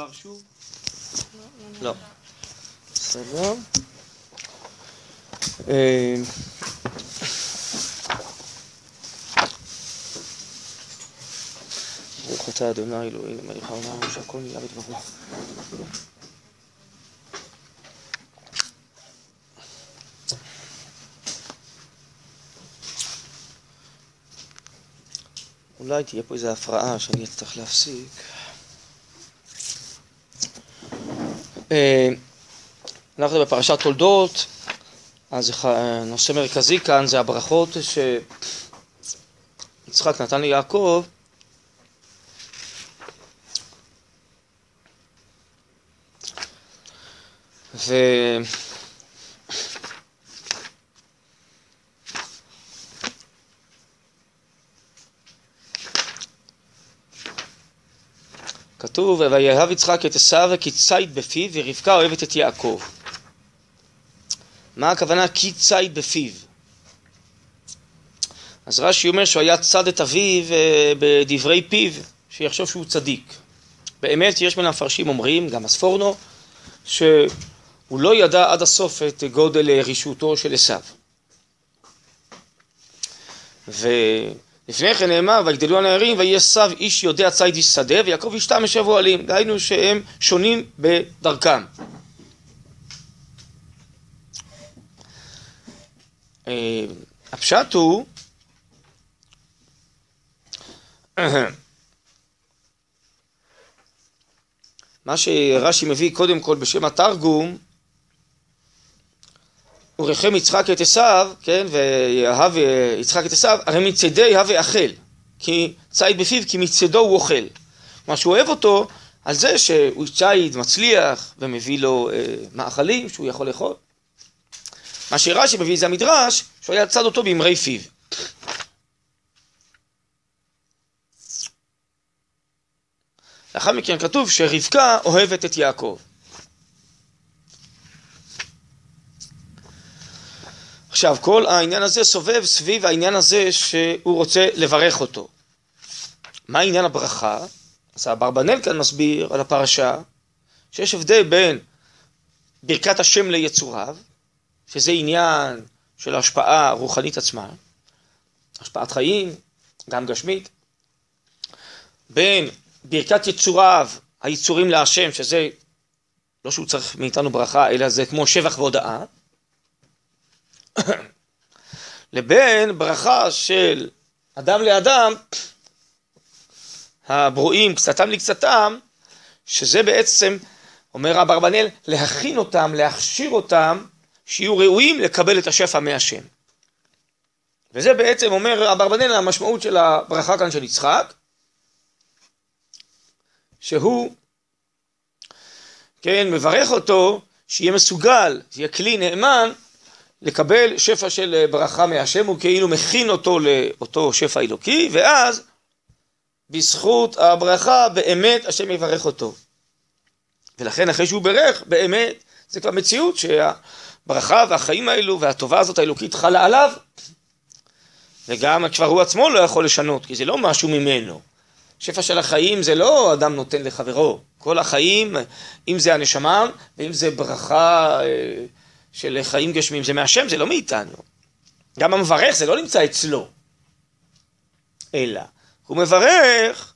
כבר שוב? לא. בסדר. אה, ברוך אתה אדוני אלוהינו מלך העולם שהכל נהיה בדברו. אולי תהיה פה איזו הפרעה שאני אצטרך להפסיק. אה, אנחנו בפרשת תולדות, אז נושא מרכזי כאן זה הברכות שיצחק נתן ליעקב. ו... כתוב, ויאהב יצחק את עשיו ציד בפיו ורבקה אוהבת את יעקב. מה הכוונה כי ציד בפיו? אז רש"י אומר שהוא היה צד את אביו אה, בדברי פיו, שיחשוב שהוא צדיק. באמת יש מן המפרשים אומרים, גם הספורנו, שהוא לא ידע עד הסוף את גודל רשעותו של עשיו. ו... לפני כן נאמר, ויגדלו הנערים, ויהיה עשיו איש יודע ציד איש שדה, ויעקב איש תם ישב אוהלים. דהיינו שהם שונים בדרכם. אה, הפשט הוא מה שרש"י מביא קודם כל בשם התרגום וריחם יצחק את עשיו, כן, ויאהב יצחק את עשיו, הרי מצדי הווה אכל, כי ציד בפיו, כי מצדו הוא אוכל. כלומר שהוא אוהב אותו על זה שהוא ציד מצליח ומביא לו אה, מאכלים שהוא יכול לאכול. מה שרש"י מביא זה המדרש, שהוא היה צד אותו באמרי פיו. לאחר מכן כתוב שרבקה אוהבת את יעקב. עכשיו, כל העניין הזה סובב סביב העניין הזה שהוא רוצה לברך אותו. מה עניין הברכה? אז אברבנאל כאן מסביר על הפרשה שיש הבדל בין ברכת השם ליצוריו, שזה עניין של השפעה רוחנית עצמה, השפעת חיים, גם גשמית, בין ברכת יצוריו, היצורים להשם, שזה לא שהוא צריך מאיתנו ברכה, אלא זה כמו שבח והודאה, לבין ברכה של אדם לאדם, הברואים קצתם לקצתם, שזה בעצם, אומר אברבנאל, להכין אותם, להכשיר אותם, שיהיו ראויים לקבל את השפע מהשם. וזה בעצם אומר אברבנאל המשמעות של הברכה כאן של יצחק, שהוא, כן, מברך אותו, שיהיה מסוגל, שיהיה כלי נאמן לקבל שפע של אה, ברכה מהשם, הוא כאילו מכין אותו לאותו שפע אלוקי, ואז בזכות הברכה באמת השם יברך אותו. ולכן אחרי שהוא ברך, באמת, זה כבר מציאות שהברכה והחיים האלו והטובה הזאת האלוקית חלה עליו, וגם כבר הוא עצמו לא יכול לשנות, כי זה לא משהו ממנו. שפע של החיים זה לא אדם נותן לחברו, כל החיים, אם זה הנשמה ואם זה ברכה אה, של חיים גשמיים זה מהשם, זה לא מאיתנו. גם המברך זה לא נמצא אצלו, אלא הוא מברך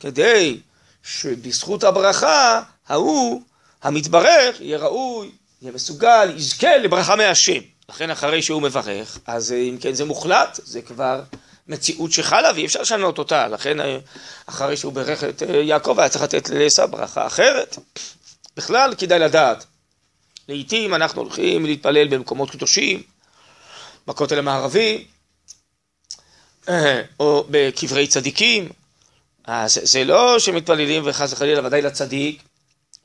כדי שבזכות הברכה ההוא, המתברך, יהיה ראוי, יהיה מסוגל, יזכה לברכה מהשם. לכן אחרי שהוא מברך, אז אם כן זה מוחלט, זה כבר מציאות שחלה ואי אפשר לשנות אותה. לכן אחרי שהוא ברך את יעקב היה צריך לתת לעשו ברכה אחרת. בכלל כדאי לדעת לעיתים אנחנו הולכים להתפלל במקומות קדושים, בכותל המערבי, או בקברי צדיקים, אז זה לא שמתפללים וחס וחלילה ודאי לצדיק,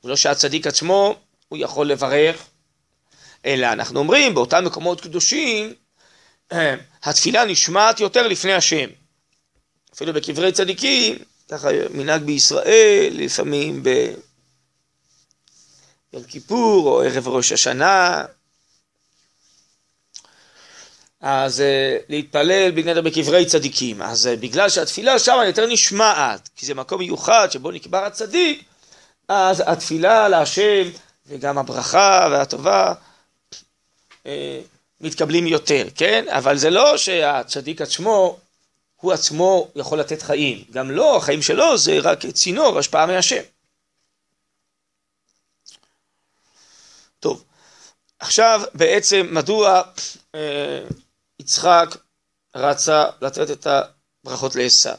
ולא שהצדיק עצמו הוא יכול לברך, אלא אנחנו אומרים באותם מקומות קדושים, התפילה נשמעת יותר לפני השם. אפילו בקברי צדיקים, ככה מנהג בישראל, לפעמים. יום כיפור או ערב ראש השנה. אז uh, להתפלל בגנדר בקברי צדיקים. אז uh, בגלל שהתפילה שם יותר נשמעת, כי זה מקום מיוחד שבו נקבר הצדיק, אז התפילה להשם וגם הברכה והטובה אה, מתקבלים יותר, כן? אבל זה לא שהצדיק עצמו, הוא עצמו יכול לתת חיים. גם לא, החיים שלו זה רק צינור, השפעה מהשם. טוב, עכשיו בעצם מדוע אה, יצחק רצה לתת את הברכות לעשו?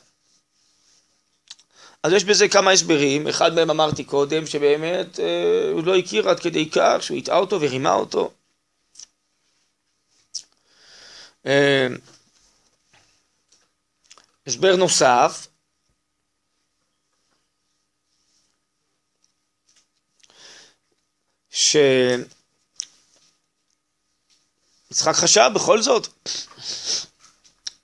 אז יש בזה כמה הסברים, אחד מהם אמרתי קודם, שבאמת אה, הוא לא הכיר עד כדי כך שהוא הטעה אותו ורימה אותו. אה, הסבר נוסף, שיצחק חשב בכל זאת,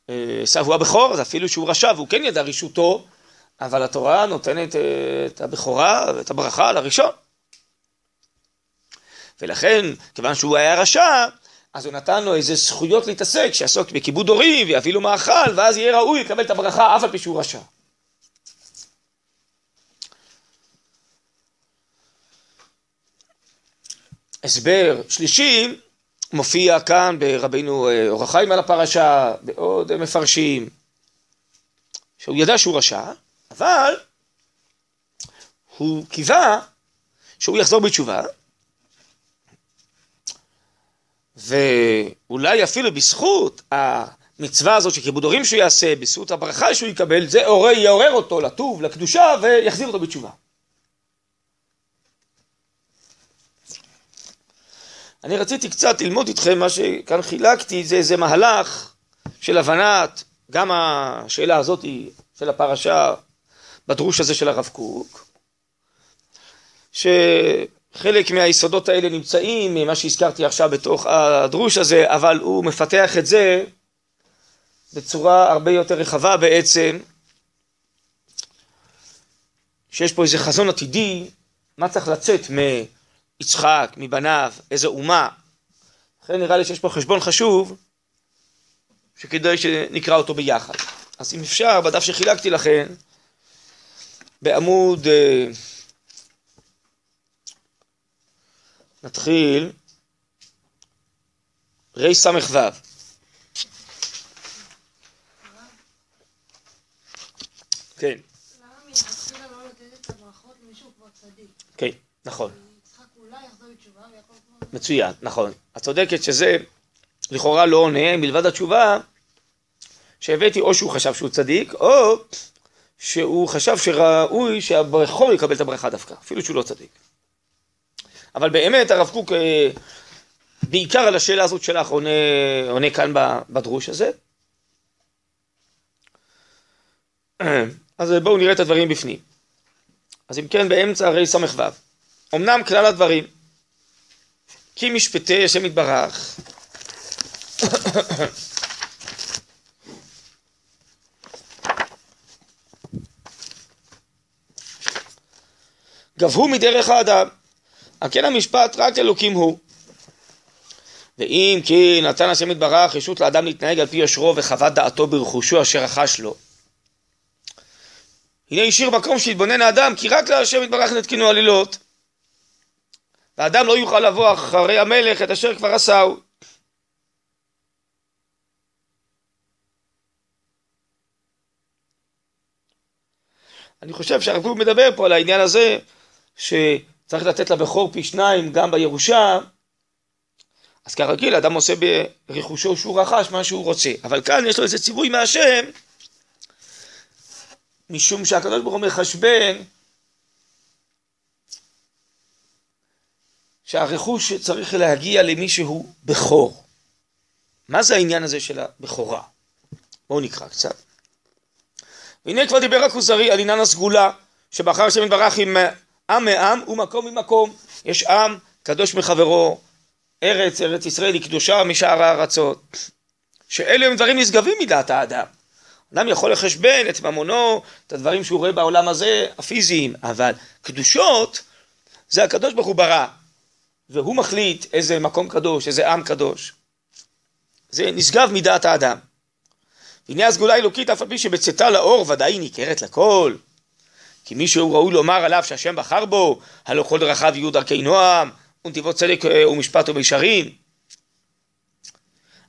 אה, עשו הוא הבכור, אפילו שהוא רשע והוא כן ידע רישותו, אבל התורה נותנת אה, את הבכורה ואת הברכה לראשון. ולכן, כיוון שהוא היה רשע, אז הוא נתן לו איזה זכויות להתעסק, שיעסוק בכיבוד הורים ויביא לו מאכל, ואז יהיה ראוי לקבל את הברכה אף על פי שהוא רשע. הסבר שלישי מופיע כאן ברבינו אה, אור החיים על הפרשה, בעוד מפרשים, שהוא ידע שהוא רשע, אבל הוא קיווה שהוא יחזור בתשובה, ואולי אפילו בזכות המצווה הזאת של כיבוד הורים שהוא יעשה, בזכות הברכה שהוא יקבל, זה יעורר אותו לטוב, לקדושה, ויחזיר אותו בתשובה. אני רציתי קצת ללמוד איתכם מה שכאן חילקתי, זה איזה מהלך של הבנת גם השאלה הזאת של הפרשה בדרוש הזה של הרב קוק, שחלק מהיסודות האלה נמצאים ממה שהזכרתי עכשיו בתוך הדרוש הזה, אבל הוא מפתח את זה בצורה הרבה יותר רחבה בעצם, שיש פה איזה חזון עתידי, מה צריך לצאת מיצחק, מבניו, איזה אומה. לכן נראה לי שיש פה חשבון חשוב, שכדאי שנקרא אותו ביחד. אז אם אפשר, בדף שחילקתי לכם, בעמוד, אה, נתחיל, ריס"ו. כן. כן, נכון. מצוין, נכון. את צודקת שזה לכאורה לא עונה, מלבד התשובה שהבאתי, או שהוא חשב שהוא צדיק, או שהוא חשב שראוי שהבכור יקבל את הברכה דווקא, אפילו שהוא לא צדיק. אבל באמת הרב קוק אה, בעיקר על השאלה הזאת שלך עונה, עונה כאן בדרוש הזה. אז בואו נראה את הדברים בפנים. אז אם כן באמצע הרי ס"ו. אמנם כלל הדברים כי משפטי השם יתברך גבהו מדרך האדם. על כן המשפט רק אלוקים הוא. ואם כי נתן השם יתברך רשות לאדם להתנהג על פי יושרו וחוות דעתו ברכושו אשר רכש לו. הנה השאיר מקום שיתבונן האדם כי רק להשם יתברך נתקנו עלילות. והאדם לא יוכל לבוא אחרי המלך את אשר כבר עשהו. אני חושב שהרב קוק מדבר פה על העניין הזה שצריך לתת לבכור פי שניים גם בירושה, אז כרגיל אדם עושה ברכושו שהוא רכש מה שהוא רוצה, אבל כאן יש לו איזה ציווי מהשם, משום שהקדוש ברוך הוא מחשבן שהרכוש צריך להגיע למי שהוא בכור. מה זה העניין הזה של הבכורה? בואו נקרא קצת. והנה כבר דיבר הכוזרי על עניין הסגולה, שבחר השם יתברך עם עם מעם ומקום ממקום. יש עם קדוש מחברו, ארץ, ארץ ישראל היא קדושה משאר הארצות. שאלה הם דברים נשגבים מדעת האדם. אדם יכול לחשבן את ממונו, את הדברים שהוא רואה בעולם הזה, הפיזיים, אבל קדושות זה הקדוש ברוך הוא ברא, והוא מחליט איזה מקום קדוש, איזה עם קדוש. זה נשגב מדעת האדם. והנה הסגולה האלוקית אף על פי שבצאתה לאור ודאי ניכרת לכל. כי מי שהוא ראוי לומר עליו שהשם בחר בו, הלא כל דרכיו יהיו דרכי נועם, ונתיבות צדק אה, ומשפט ומישרים.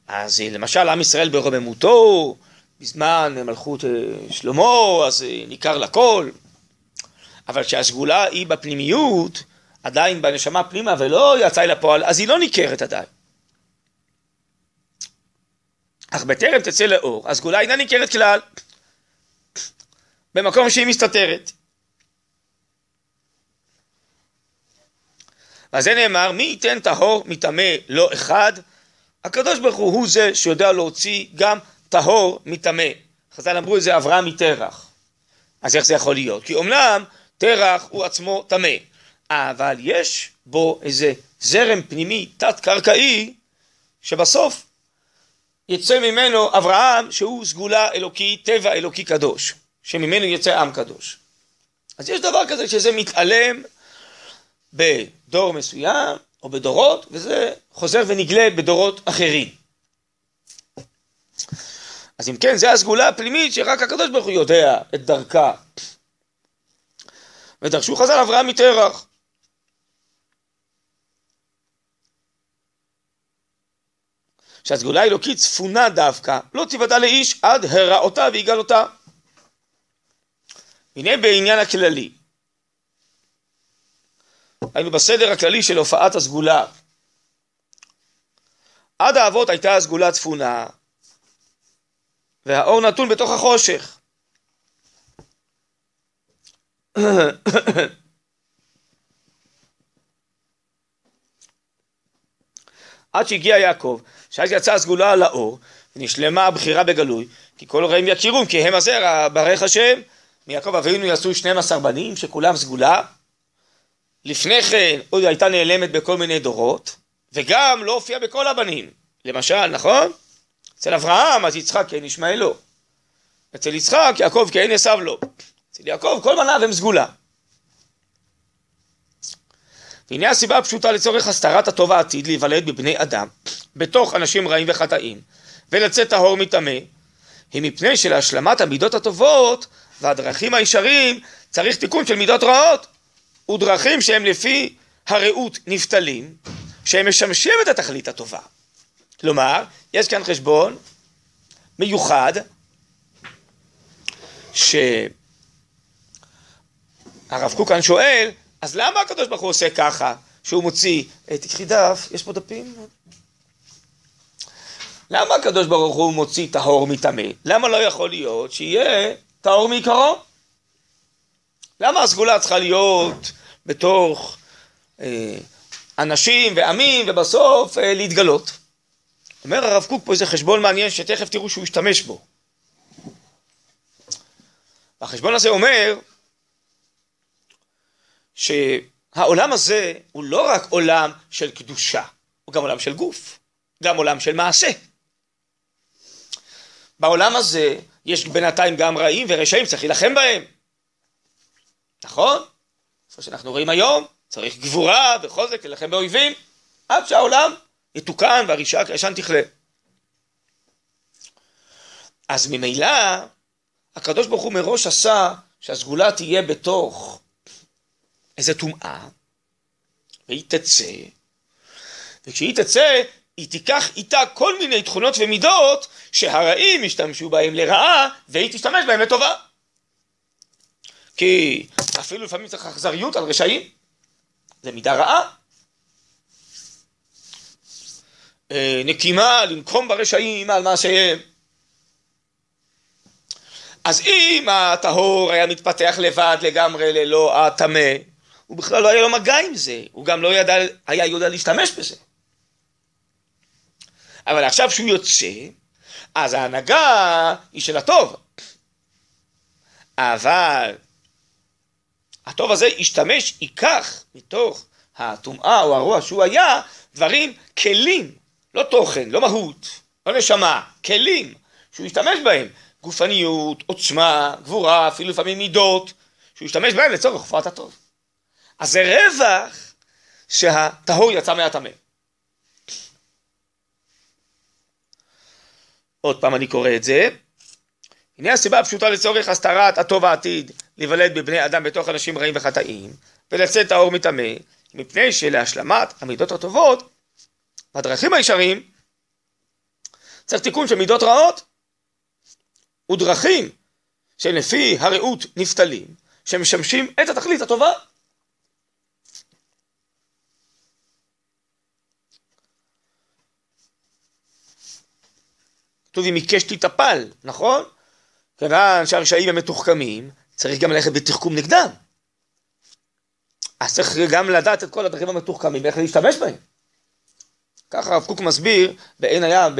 אז אה, למשל עם ישראל ברוממותו, בזמן מלכות שלמה, אז ניכר לכל, אבל כשהסגולה היא בפנימיות, עדיין בנשמה פנימה ולא יצאה אל הפועל, אז היא לא ניכרת עדיין. אך בטרם תצא לאור, הסגולה אינה ניכרת כלל, במקום שהיא מסתתרת. ועל זה נאמר, מי ייתן טהור מטמא לא אחד? הקדוש ברוך הוא הוא זה שיודע להוציא גם טהור מטמא. חז"ל אמרו את זה אברהם מטרח. אז איך זה יכול להיות? כי אמנם תרח הוא עצמו טמא, אבל יש בו איזה זרם פנימי תת-קרקעי שבסוף יצא ממנו אברהם שהוא סגולה אלוקי, טבע אלוקי קדוש, שממנו יצא עם קדוש. אז יש דבר כזה שזה מתעלם בדור מסוים או בדורות, וזה חוזר ונגלה בדורות אחרים. אז אם כן, זה הסגולה הפנימית שרק הקדוש ברוך הוא יודע את דרכה. ודרשו חז"ל אברהם מתרח. שהסגולה האלוקית צפונה דווקא, לא תיוודע לאיש עד הרעותה ויגלותה. הנה בעניין הכללי. היינו בסדר הכללי של הופעת הסגולה. עד האבות הייתה הסגולה צפונה, והאור נתון בתוך החושך. עד שהגיע יעקב, שאז יצאה הסגולה על האור, ונשלמה הבחירה בגלוי, כי כל רעים יכירום, כי הם הזרע, ברך השם. מיעקב אבינו יצאו 12 בנים, שכולם סגולה. לפני כן עוד הייתה נעלמת בכל מיני דורות, וגם לא הופיעה בכל הבנים. למשל, נכון? אצל אברהם, אז יצחק כן ישמעאל לא. אצל יצחק, יעקב כן עשו לו. אצל יעקב כל בניו הם סגולה. והנה הסיבה הפשוטה לצורך הסתרת הטוב העתיד להיוולד בבני אדם, בתוך אנשים רעים וחטאים, ולצאת טהור מטמא, היא מפני שלהשלמת המידות הטובות והדרכים הישרים צריך תיקון של מידות רעות, ודרכים שהם לפי הרעות נפתלים, שהם משמשים את התכלית הטובה. כלומר, יש כאן חשבון מיוחד, שהרב קוק כאן שואל, אז למה הקדוש ברוך הוא עושה ככה, שהוא מוציא, אה, תקחי דף, יש פה דפים? למה הקדוש ברוך הוא מוציא טהור מטמא? למה לא יכול להיות שיהיה טהור מעיקרו? למה הסגולה צריכה להיות בתוך אה, אנשים ועמים ובסוף אה, להתגלות? אומר הרב קוק פה איזה חשבון מעניין שתכף תראו שהוא ישתמש בו. החשבון הזה אומר שהעולם הזה הוא לא רק עולם של קדושה, הוא גם עולם של גוף, גם עולם של מעשה. בעולם הזה יש בינתיים גם רעים ורשעים, צריך להילחם בהם. נכון? כמו שאנחנו רואים היום, צריך גבורה וחוזק להילחם באויבים, עד שהעולם יתוקן והרשעה כישן תכלה. אז ממילא, הקדוש ברוך הוא מראש עשה שהסגולה תהיה בתוך איזה טומאה, והיא תצא, וכשהיא תצא, היא תיקח איתה כל מיני תכונות ומידות שהרעים ישתמשו בהם לרעה, והיא תשתמש בהם לטובה. כי אפילו לפעמים צריך אכזריות על רשעים, זה מידה רעה. אה, נקימה, לנקום ברשעים על מעשיהם. אז אם הטהור היה מתפתח לבד לגמרי ללא הטמא, הוא בכלל לא היה לו מגע עם זה, הוא גם לא ידע, היה יודע להשתמש בזה. אבל עכשיו שהוא יוצא, אז ההנהגה היא של הטוב. אבל הטוב הזה ישתמש, ייקח מתוך הטומאה או הרוע שהוא היה, דברים, כלים, לא תוכן, לא מהות, לא נשמה, כלים שהוא ישתמש בהם, גופניות, עוצמה, גבורה, אפילו לפעמים מידות, שהוא ישתמש בהם לצורך הופעת הטוב. אז זה רווח שהטהור יצא מהטמא. עוד פעם אני קורא את זה. הנה הסיבה הפשוטה לצורך הסתרת הטוב העתיד להיוולד בבני אדם בתוך אנשים רעים וחטאים, ולצאת האור מטמא, מפני שלהשלמת המידות הטובות, בדרכים הישרים, צריך תיקון של מידות רעות ודרכים שלפי הרעות נפתלים, שמשמשים את התכלית הטובה. כתוב אם עיקש תטפל, נכון? כיוון שהרשעים הם מתוחכמים, צריך גם ללכת בתחכום נגדם. אז צריך גם לדעת את כל הדרכים המתוחכמים ואיך להשתמש בהם. ככה הרב קוק מסביר בעין הים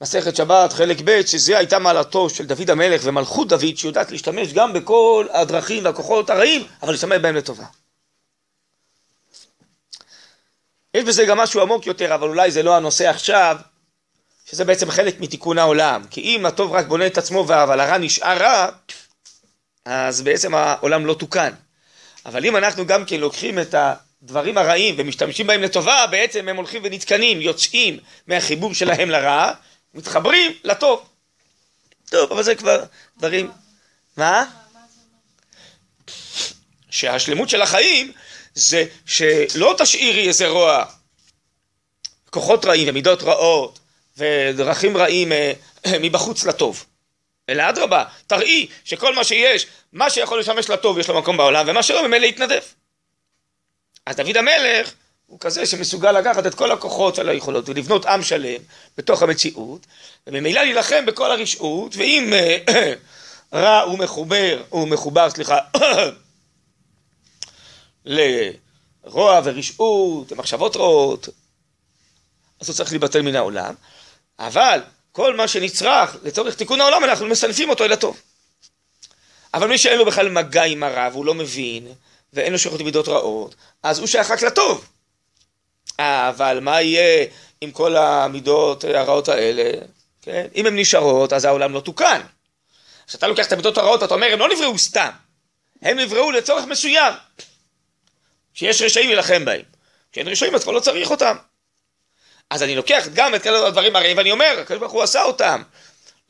במסכת שבת חלק ב' שזה הייתה מעלתו של דוד המלך ומלכות דוד שיודעת להשתמש גם בכל הדרכים והכוחות הרעים אבל להשתמש בהם לטובה. יש בזה גם משהו עמוק יותר אבל אולי זה לא הנושא עכשיו שזה בעצם חלק מתיקון העולם כי אם הטוב רק בונה את עצמו אבל הרע נשאר רע אז בעצם העולם לא תוקן. אבל אם אנחנו גם כן לוקחים את הדברים הרעים ומשתמשים בהם לטובה, בעצם הם הולכים ונתקנים, יוצאים מהחיבור שלהם לרע, מתחברים לטוב. טוב, אבל זה כבר דברים... מה? שהשלמות של החיים זה שלא תשאירי איזה רוע, כוחות רעים ומידות רעות ודרכים רעים אה, מבחוץ לטוב. אלא אדרבה, תראי שכל מה שיש, מה שיכול לשמש לטוב יש לו מקום בעולם, ומה שלא ממילא יתנדב. אז דוד המלך הוא כזה שמסוגל לקחת את כל הכוחות של היכולות ולבנות עם שלם בתוך המציאות, וממילא להילחם בכל הרשעות, ואם אה, רע הוא מחובר, הוא מחובר, סליחה, לרוע ורשעות ומחשבות רעות, אז הוא צריך להיבטל מן העולם, אבל כל מה שנצרך לצורך תיקון העולם אנחנו מסנפים אותו אל הטוב. אבל מי שאין לו בכלל מגע עם הרע והוא לא מבין ואין לו שייכות מידות רעות אז הוא שייך רק לטוב. אבל מה יהיה עם כל המידות הרעות האלה? כן? אם הן נשארות אז העולם לא תוקן. כשאתה לוקח את המידות הרעות אתה אומר הם לא נבראו סתם הם נבראו לצורך מסוים שיש רשעים להילחם בהם. כשאין רשעים אז כבר לא צריך אותם. אז אני לוקח גם את כל הדברים הרעים ואני אומר, הקדוש ברוך הוא עשה אותם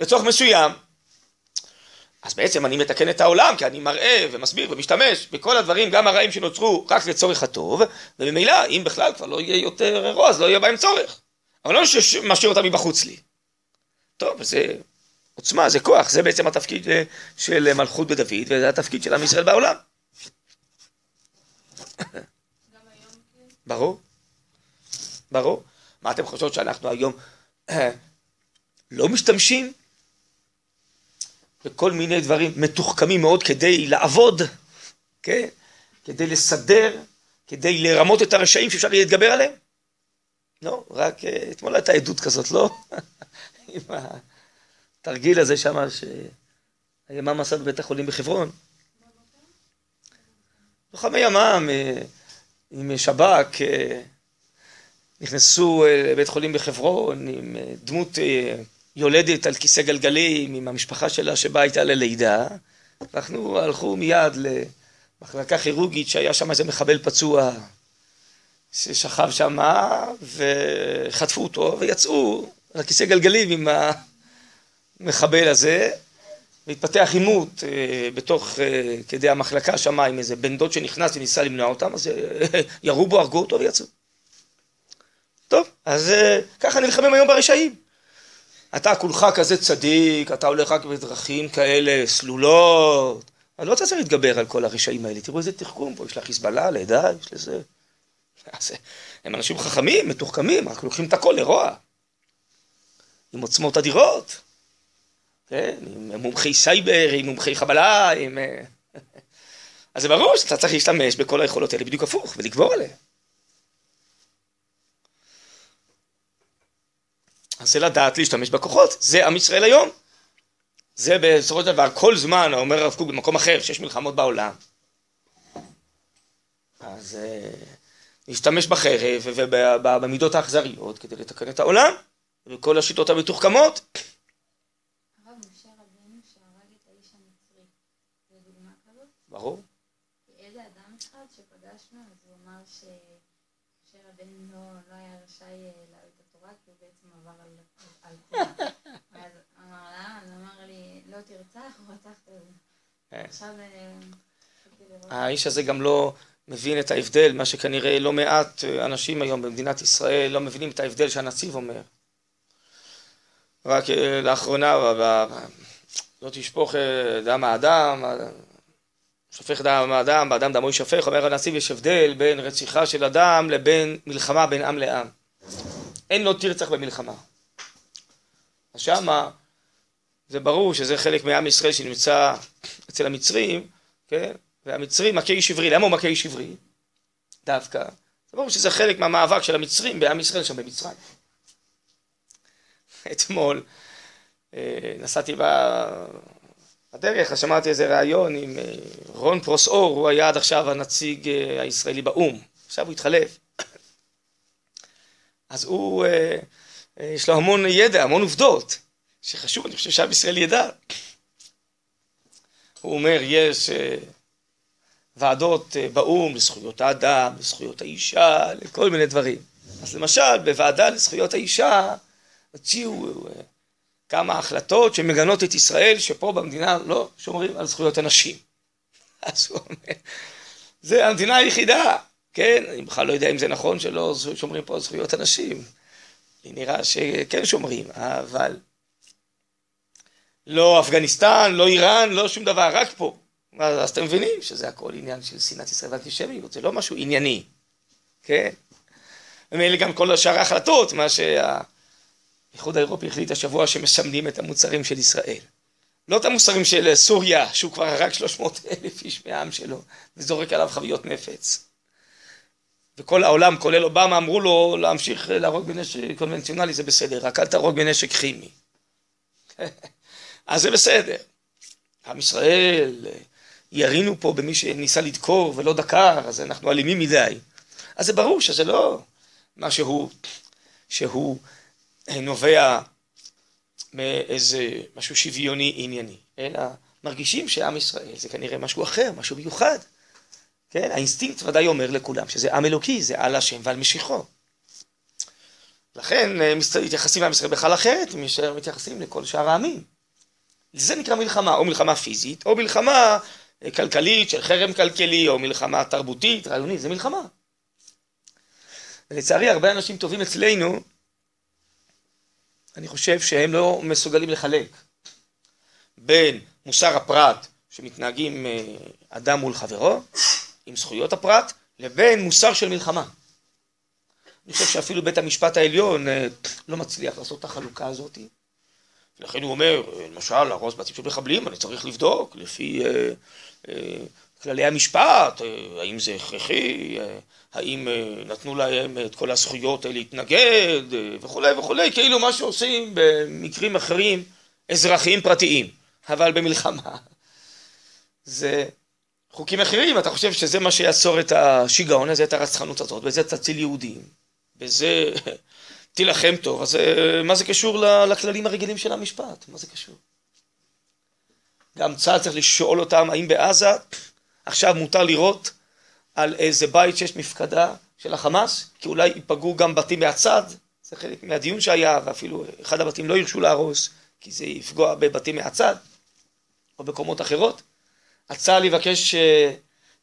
לצורך מסוים. אז בעצם אני מתקן את העולם, כי אני מראה ומסביר ומשתמש בכל הדברים, גם הרעים שנוצרו רק לצורך הטוב, וממילא, אם בכלל כבר לא יהיה יותר רוע, אז לא יהיה בהם צורך. אבל לא משאיר אותם מבחוץ לי. טוב, זה עוצמה, זה כוח, זה בעצם התפקיד אה, של מלכות בדוד, וזה התפקיד של עם ישראל בעולם. ברור, ברור. מה אתם חושבות שאנחנו היום לא משתמשים בכל מיני דברים מתוחכמים מאוד כדי לעבוד, כן? כדי לסדר, כדי לרמות את הרשעים שאפשר להתגבר עליהם? לא, רק אה, אתמול הייתה עדות כזאת, לא? עם התרגיל הזה שם שהימ"מ עשה בבית החולים בחברון. לוחמי ימ"מ אה, עם שב"כ אה, נכנסו אה, לבית חולים בחברון עם אה, דמות אה, יולדת על כיסא גלגלים עם המשפחה שלה שבאה איתה ללידה. אנחנו הלכו מיד למחלקה כירורגית שהיה שם איזה מחבל פצוע ששכב שם וחטפו אותו ויצאו על הכיסא גלגלים עם המחבל הזה והתפתח עימות בתוך, כדי המחלקה שם עם איזה בן דוד שנכנס וניסה למנוע אותם אז ירו בו, הרגו אותו ויצאו טוב, אז אה, ככה נלחמים היום ברשעים. אתה כולך כזה צדיק, אתה הולך רק בדרכים כאלה סלולות. אני לא רוצה להתגבר על כל הרשעים האלה, תראו איזה תחכום פה, יש לה חיזבאללה, לידה, יש לזה. אז, הם אנשים חכמים, מתוחכמים, רק לוקחים את הכל לרוע. עם עוצמות אדירות. כן, עם מומחי סייבר, עם מומחי חבלה, עם... אה, אז זה ברור שאתה צריך להשתמש בכל היכולות האלה בדיוק הפוך, ולגבור עליהן. אז זה לדעת להשתמש בכוחות, זה עם ישראל היום. זה בסופו של דבר, כל זמן, אומר הרב קוק במקום אחר, שיש מלחמות בעולם, אז אה, להשתמש בחרב ובמידות האכזריות כדי לתקן את העולם, וכל השיטות המתוחכמות. ברור. איזה אדם אחד שפגשנו, אז הוא אמר שמשה רבנו לא היה רשאי התורה, כי הוא בעצם עבר על, על כולם. אז אמר לה, אז אמר לי, לא תרצח, הוא רצח את. עכשיו... אה, רציתי לראות. האיש הזה גם לא מבין את ההבדל, מה שכנראה לא מעט אה, אנשים היום במדינת ישראל לא מבינים את ההבדל שהנציב אומר. רק אה, לאחרונה, לא תשפוך אה, דם האדם, אה, שופך דם האדם, באדם דמו יישפך, אומר הנציב יש הבדל בין רציחה של אדם לבין מלחמה בין עם לעם. אין לו תרצח במלחמה. אז שמה זה ברור שזה חלק מעם ישראל שנמצא אצל המצרים, כן? והמצרים מכה איש עברי, למה הוא מכה איש עברי? דווקא. זה ברור שזה חלק מהמאבק של המצרים בעם ישראל שם במצרים. אתמול אה, נסעתי בדרך, אז שמעתי איזה ראיון עם אה, רון פרוסאור, הוא היה עד עכשיו הנציג אה, הישראלי באו"ם, עכשיו הוא התחלף. אז הוא, אה, אה, יש לו המון ידע, המון עובדות, שחשוב, אני חושב שעם ישראל ידע. הוא אומר, יש אה, ועדות אה, באו"ם לזכויות האדם, לזכויות האישה, לכל מיני דברים. אז למשל, בוועדה לזכויות האישה, הוציאו אה, כמה החלטות שמגנות את ישראל, שפה במדינה לא שומרים על זכויות הנשים. אז הוא אומר, זה המדינה היחידה, כן? אני בכלל לא יודע אם זה נכון שלא שומרים פה זכויות הנשים. לי נראה שכן שומרים, אבל לא אפגניסטן, לא איראן, לא שום דבר, רק פה. אז, אתם מבינים שזה הכל עניין של שנאת ישראל ואנטישמיות, זה לא משהו ענייני, כן? ומילא גם כל שאר ההחלטות, מה שהאיחוד האירופי החליט השבוע שמסמנים את המוצרים של ישראל. לא את המוצרים של סוריה, שהוא כבר הרג 300 אלף איש מהעם שלו, וזורק עליו חביות נפץ. וכל העולם, כולל אובמה, אמרו לו להמשיך להרוג בנשק קונבנציונלי, זה בסדר, רק אל תהרוג בנשק כימי. אז זה בסדר. עם ישראל, ירינו פה במי שניסה לדקור ולא דקר, אז אנחנו אלימים מדי. אז זה ברור שזה לא משהו שהוא נובע מאיזה משהו שוויוני ענייני, אלא מרגישים שעם ישראל זה כנראה משהו אחר, משהו מיוחד. כן, האינסטינקט ודאי אומר לכולם שזה עם אלוקי, זה על השם ועל משיחו. לכן אה, מתייחסים לעם ישראל בכלל אחרת מאשר מתייחסים לכל שאר העמים. זה נקרא מלחמה, או מלחמה פיזית, או מלחמה אה, כלכלית של חרם כלכלי, או מלחמה תרבותית, רעיונית, זה מלחמה. ולצערי הרבה אנשים טובים אצלנו, אני חושב שהם לא מסוגלים לחלק בין מוסר הפרט שמתנהגים אה, אדם מול חברו, עם זכויות הפרט, לבין מוסר של מלחמה. אני חושב שאפילו בית המשפט העליון אה, לא מצליח לעשות את החלוקה הזאת. ולכן הוא אומר, אה, למשל, להרוס בתים של מחבלים, אני צריך לבדוק לפי אה, אה, כללי המשפט, אה, האם זה הכרחי, אה, האם אה, נתנו להם את כל הזכויות אה, להתנגד אה, וכולי וכולי, כאילו מה שעושים במקרים אחרים אזרחיים פרטיים, אבל במלחמה זה חוקים אחרים, אתה חושב שזה מה שיעצור את השיגעון הזה, את הרצחנות הזאת, בזה תציל יהודים, בזה תילחם טוב, אז אה, מה זה קשור לכללים הרגילים של המשפט? מה זה קשור? גם צה"ל צריך לשאול אותם האם בעזה עכשיו מותר לירות על איזה בית שיש מפקדה של החמאס, כי אולי ייפגעו גם בתים מהצד, זה חלק מהדיון שהיה, ואפילו אחד הבתים לא ירשו להרוס, כי זה יפגוע בבתים מהצד, או בקומות אחרות. הצה"ל יבקש, אה,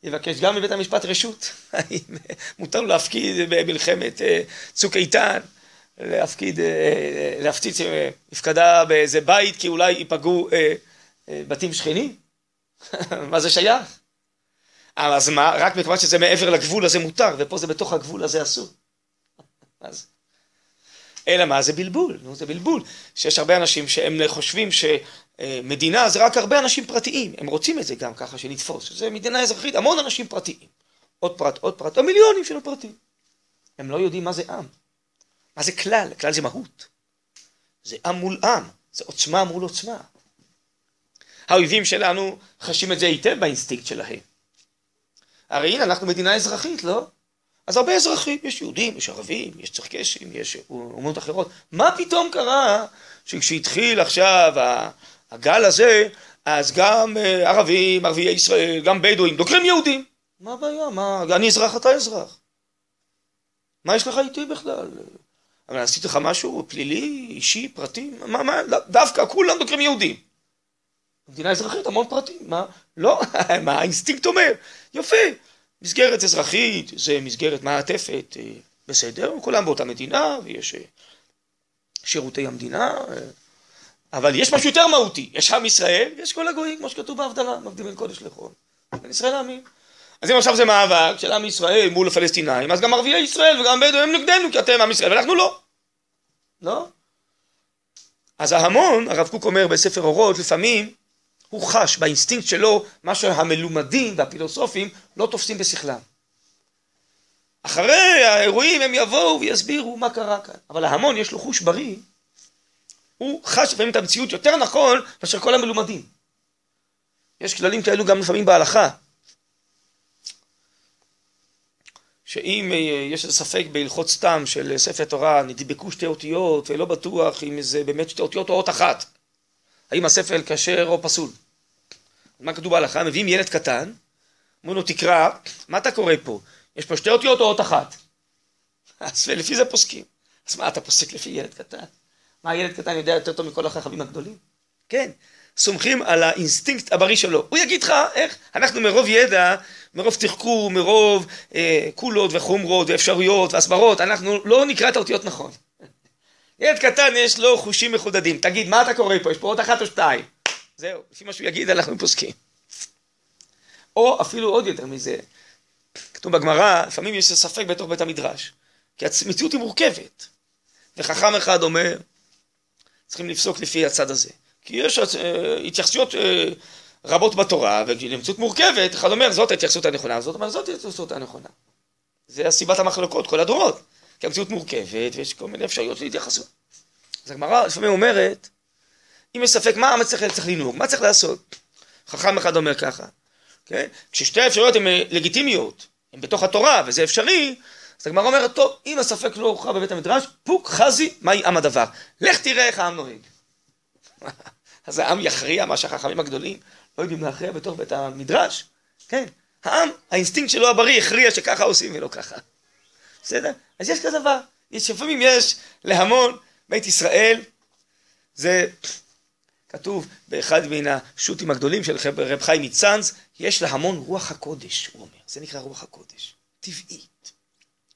יבקש גם מבית המשפט רשות, האם מותר לו להפקיד במלחמת אה, צוק איתן, להפקיד, אה, להפציץ אה, מפקדה באיזה בית, כי אולי ייפגעו אה, אה, בתים שכנים? מה זה שייך? אז מה, רק מכיוון שזה מעבר לגבול הזה מותר, ופה זה בתוך הגבול הזה אסור. אז... אלא מה? זה בלבול, נו, זה בלבול. שיש הרבה אנשים שהם חושבים שמדינה זה רק הרבה אנשים פרטיים, הם רוצים את זה גם ככה שנתפוס, זה מדינה אזרחית, המון אנשים פרטיים. עוד פרט, עוד פרט, או מיליונים של פרטים. הם לא יודעים מה זה עם. מה זה כלל? כלל זה מהות. זה עם מול עם, זה עוצמה מול עוצמה. האויבים שלנו חשים את זה היטב באינסטינקט שלהם. הרי הנה, אנחנו מדינה אזרחית, לא? אז הרבה אזרחים, יש יהודים, יש ערבים, יש צ'רקסים, יש אומות אחרות. מה פתאום קרה שכשהתחיל עכשיו הגל הזה, אז גם אה, ערבים, ערביי ישראל, גם בדואים, דוקרים יהודים. מה הבעיה? מה, אני אזרח, אתה אזרח. מה יש לך איתי בכלל? אבל עשיתי לך משהו פלילי, אישי, פרטי? מה, מה, דווקא כולם דוקרים יהודים. מדינה אזרחית, המון פרטים, מה? לא, מה האינסטינקט אומר? יופי, מסגרת אזרחית, זה מסגרת מעטפת, אה, בסדר, כולם באותה מדינה, ויש אה, שירותי המדינה, אבל יש משהו יותר מהותי, יש עם ישראל ויש כל הגויים, כמו שכתוב בהבדלה, המבדיל בין קודש לחול. בין ישראל לעמים. אז אם עכשיו זה מאבק של עם ישראל מול הפלסטינאים, אז גם ערביי ישראל וגם בדואים הם נגדנו, כי אתם עם ישראל ואנחנו לא. לא? אז ההמון, הרב קוק אומר בספר אורות, לפעמים הוא חש באינסטינקט שלו מה שהמלומדים והפילוסופים לא תופסים בשכלם. אחרי האירועים הם יבואו ויסבירו מה קרה כאן. אבל ההמון יש לו חוש בריא, הוא חש לפעמים את המציאות יותר נכון מאשר כל המלומדים. יש כללים כאלו גם לפעמים בהלכה. שאם אה, יש איזה ספק בהלכות סתם של ספר תורה, נדבקו שתי אותיות ולא בטוח אם זה באמת שתי אותיות או אות אחת. האם הספר כשר או פסול. מה כתוב בהלכה? מביאים ילד קטן, אומרים לו תקרא, מה אתה קורא פה? יש פה שתי אותיות או אות אחת? אז לפי זה פוסקים. אז מה אתה פוסק לפי ילד קטן? מה הילד קטן יודע יותר טוב מכל החכמים הגדולים? כן, סומכים על האינסטינקט הבריא שלו. הוא יגיד לך איך, אנחנו מרוב ידע, מרוב תחקור, מרוב אה, קולות וחומרות ואפשרויות והסברות, אנחנו לא נקרא את האותיות נכון. ילד קטן יש לו חושים מחודדים. תגיד, מה אתה קורא פה? יש פה עוד אחת או שתיים? זהו, לפי מה שהוא יגיד אנחנו פוסקים. או אפילו עוד יותר מזה, כתוב בגמרא, לפעמים יש ספק בתוך בית המדרש, כי המציאות היא מורכבת. וחכם אחד אומר, צריכים לפסוק לפי הצד הזה. כי יש uh, התייחסויות uh, רבות בתורה, ולמציאות מורכבת, אחד אומר זאת ההתייחסות הנכונה, זאת אומרת זאת ההתייחסות הנכונה. זה הסיבת המחלוקות, כל הדורות. כי המציאות מורכבת ויש כל מיני אפשרויות להתייחסות. אז הגמרא לפעמים אומרת, אם יש ספק מה צריך, צריך לנהוג, מה צריך לעשות? חכם אחד אומר ככה, כן? כששתי האפשרויות הן אה, לגיטימיות, הן בתוך התורה וזה אפשרי, אז הגמרא אומרת, טוב, אם הספק לא הוכרע בבית המדרש, פוק חזי, מאי עמא דבר? לך תראה איך העם נוהג. אז העם יכריע מה שהחכמים הגדולים לא יודעים להכריע בתוך בית המדרש, כן? העם, האינסטינקט שלו הבריא הכריע שככה עושים ולא ככה. בסדר? אז יש כזה דבר. יש, לפעמים יש להמון בית ישראל, זה כתוב באחד מן השו"תים הגדולים של רב חיים מצאנז, יש להמון רוח הקודש, הוא אומר. זה נקרא רוח הקודש. טבעית.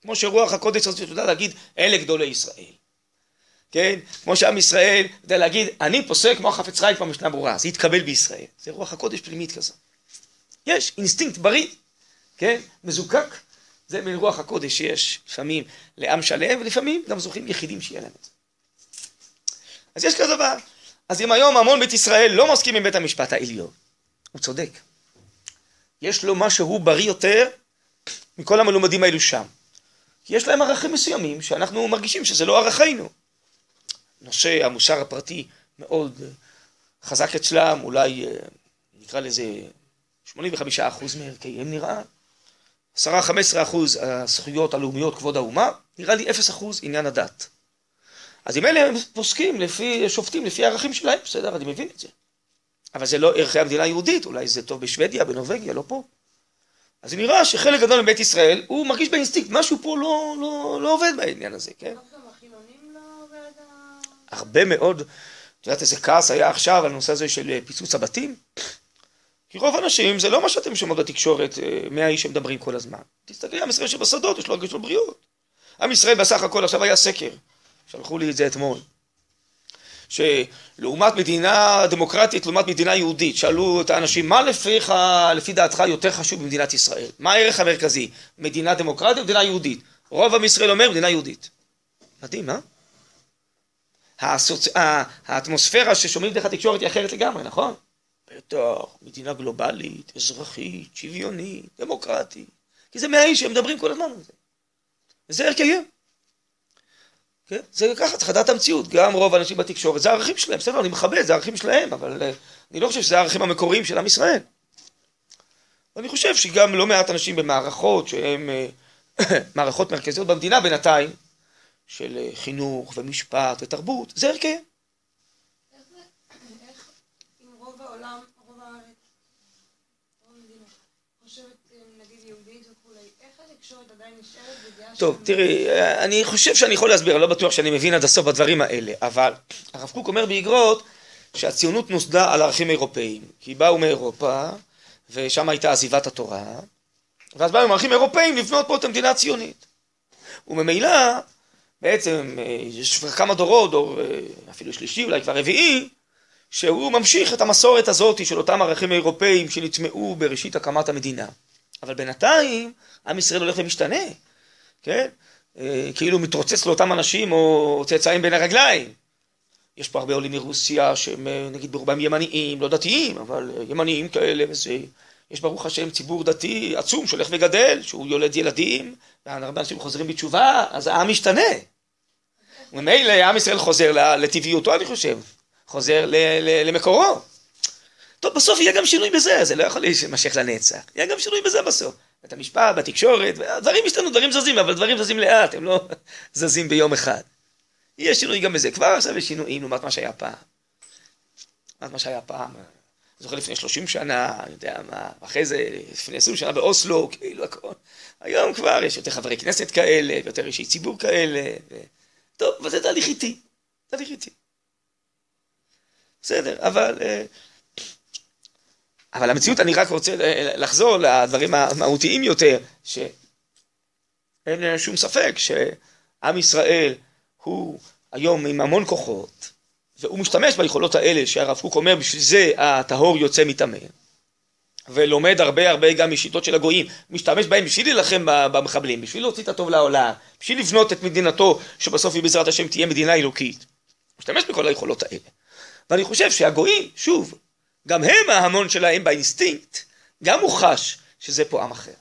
כמו שרוח הקודש הזאת יודע להגיד, אלה גדולי ישראל. כן? כמו שעם ישראל יודע להגיד, אני פוסק כמו החפץ חיים כמו משנה ברורה, זה יתקבל בישראל. זה רוח הקודש פנימית כזו. יש אינסטינקט בריא, כן? מזוקק. זה מן רוח הקודש שיש לפעמים לעם שלם, ולפעמים גם זוכים יחידים שיהיה להם את זה. אז יש כזה דבר. אז אם היום המון בית ישראל לא מסכים עם בית המשפט העליון, הוא צודק. יש לו משהו בריא יותר מכל המלומדים האלו שם. כי יש להם ערכים מסוימים שאנחנו מרגישים שזה לא ערכינו. נושא המוסר הפרטי מאוד חזק אצלם, אולי אה, נקרא לזה 85% מערכיהם נראה. 10-15% הזכויות הלאומיות כבוד האומה, נראה לי 0% עניין הדת. אז אם אלה הם פוסקים לפי, שופטים לפי הערכים שלהם, בסדר, אני מבין את זה. אבל זה לא ערכי המדינה היהודית, אולי זה טוב בשוודיה, בנורבגיה, לא פה. אז נראה שחלק גדול מבית ישראל, הוא מרגיש באינסטינקט, משהו פה לא, לא, לא עובד בעניין הזה, כן? לא הרבה מאוד, את יודעת איזה כעס היה עכשיו על הנושא הזה של פיצוץ הבתים? כי רוב האנשים, זה לא מה שאתם שומעים בתקשורת, אה, מאה איש שמדברים כל הזמן. תסתכלי, עם ישראל שבשדות, יש לו הרגש של בריאות. עם ישראל בסך הכל, עכשיו היה סקר, שלחו לי את זה אתמול. שלעומת מדינה דמוקרטית, לעומת מדינה יהודית, שאלו את האנשים, מה לפיך, לפי דעתך יותר חשוב במדינת ישראל? מה הערך המרכזי? מדינה דמוקרטית או מדינה יהודית? רוב עם ישראל אומר מדינה יהודית. מדהים, אה? הסוצ... האטמוספירה ששומעים דרך התקשורת היא אחרת לגמרי, נכון? בטח, מדינה גלובלית, אזרחית, שוויונית, דמוקרטית. כי זה מהאיש שהם מדברים כל הזמן על זה. וזה הרכיהם. כן? זה ככה, צריך לדעת המציאות. גם רוב האנשים בתקשורת, זה הערכים שלהם, בסדר, אני מכבד, זה הערכים שלהם, אבל uh, אני לא חושב שזה הערכים המקוריים של עם ישראל. ואני חושב שגם לא מעט אנשים במערכות שהן uh, מערכות מרכזיות במדינה בינתיים, של uh, חינוך ומשפט ותרבות, זה ערכיהם. טוב, תראי, אני חושב שאני יכול להסביר, אני לא בטוח שאני מבין עד הסוף בדברים האלה, אבל הרב קוק אומר באגרות שהציונות נוסדה על ערכים אירופאיים, כי באו מאירופה, ושם הייתה עזיבת התורה, ואז באו עם ערכים אירופאיים לבנות פה את המדינה הציונית. וממילא, בעצם, אה, יש כבר כמה דורות, דור אה, אפילו שלישי, אולי כבר רביעי, שהוא ממשיך את המסורת הזאת של אותם ערכים אירופאיים שנטמעו בראשית הקמת המדינה. אבל בינתיים, עם ישראל הולך ומשתנה, כן? אה, כאילו מתרוצץ לאותם אנשים או צאצאים בין הרגליים. יש פה הרבה עולים מרוסיה שהם נגיד ברובם ימניים, לא דתיים, אבל ימניים כאלה וזה. יש ברוך השם ציבור דתי עצום שהולך וגדל, שהוא יולד ילדים, והרבה אנשים חוזרים בתשובה, אז העם משתנה. וממילא עם ישראל חוזר לטבעיותו, אני חושב, חוזר למקורו. טוב, בסוף יהיה גם שינוי בזה, זה לא יכול להימשך לנצח. יהיה גם שינוי בזה בסוף. בית המשפט, בתקשורת, דברים השתנו, דברים זזים, אבל דברים זזים לאט, הם לא זזים ביום אחד. יהיה שינוי גם בזה. כבר עכשיו יש שינויים לעומת מה שהיה פעם. לעומת מה שהיה פעם. זוכר לפני 30 שנה, אני יודע מה, אחרי זה, לפני 20 שנה באוסלו, כאילו הכל. היום כבר יש יותר חברי כנסת כאלה, ויותר אישי ציבור כאלה. ו... טוב, אבל זה תהליך איטי. תהליך איטי. בסדר, אבל... אה, אבל המציאות, אני רק רוצה אה, לחזור לדברים המהותיים יותר, שאין שום ספק שעם ישראל הוא היום עם המון כוחות, והוא משתמש ביכולות האלה שהרב קוק אומר בשביל זה הטהור יוצא מטמא ולומד הרבה הרבה גם משיטות של הגויים, משתמש בהם בשביל להילחם במחבלים, בשביל להוציא את הטוב לעולם, בשביל לבנות את מדינתו שבסוף היא בעזרת השם תהיה מדינה אלוקית. משתמש בכל היכולות האלה. ואני חושב שהגויים, שוב, גם הם ההמון שלהם באינסטינקט, גם הוא חש שזה פה עם אחר.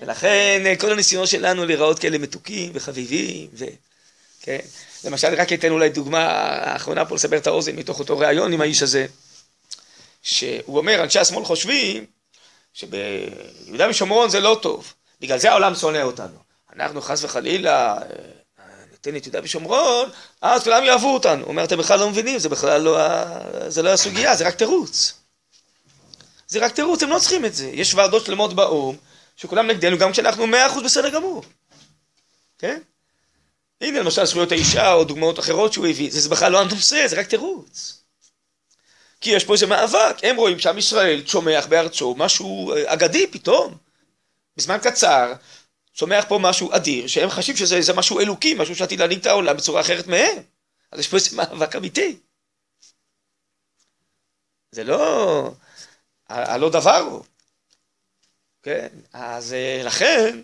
ולכן כל הניסיונות שלנו להיראות כאלה מתוקים וחביבים, ו... כן? למשל, רק אתן אולי דוגמה האחרונה פה לסבר את האוזן מתוך אותו ריאיון עם האיש הזה, שהוא אומר, אנשי השמאל חושבים שביהודה ושומרון זה לא טוב, בגלל זה העולם שונא אותנו. אנחנו חס וחלילה ניתן את יהודה ושומרון, אז כולם יאהבו אותנו. הוא אומר, אתם בכלל לא מבינים, זה בכלל לא, זה לא הסוגיה, זה רק תירוץ. זה רק תירוץ, הם לא צריכים את זה. יש ועדות שלמות באו"ם, שכולם נגדנו, גם כשאנחנו מאה אחוז בסדר גמור. כן? הנה למשל זכויות האישה או דוגמאות אחרות שהוא הביא, זה בכלל לא הנושא, זה רק תירוץ. כי יש פה איזה מאבק, הם רואים שעם ישראל צומח בארצו משהו אה, אגדי פתאום. בזמן קצר צומח פה משהו אדיר, שהם חשים שזה משהו אלוקי, משהו שעתיד להנהיג את העולם בצורה אחרת מהם. אז יש פה איזה מאבק אמיתי. זה לא הלא דבר הוא. כן, אז אה, לכן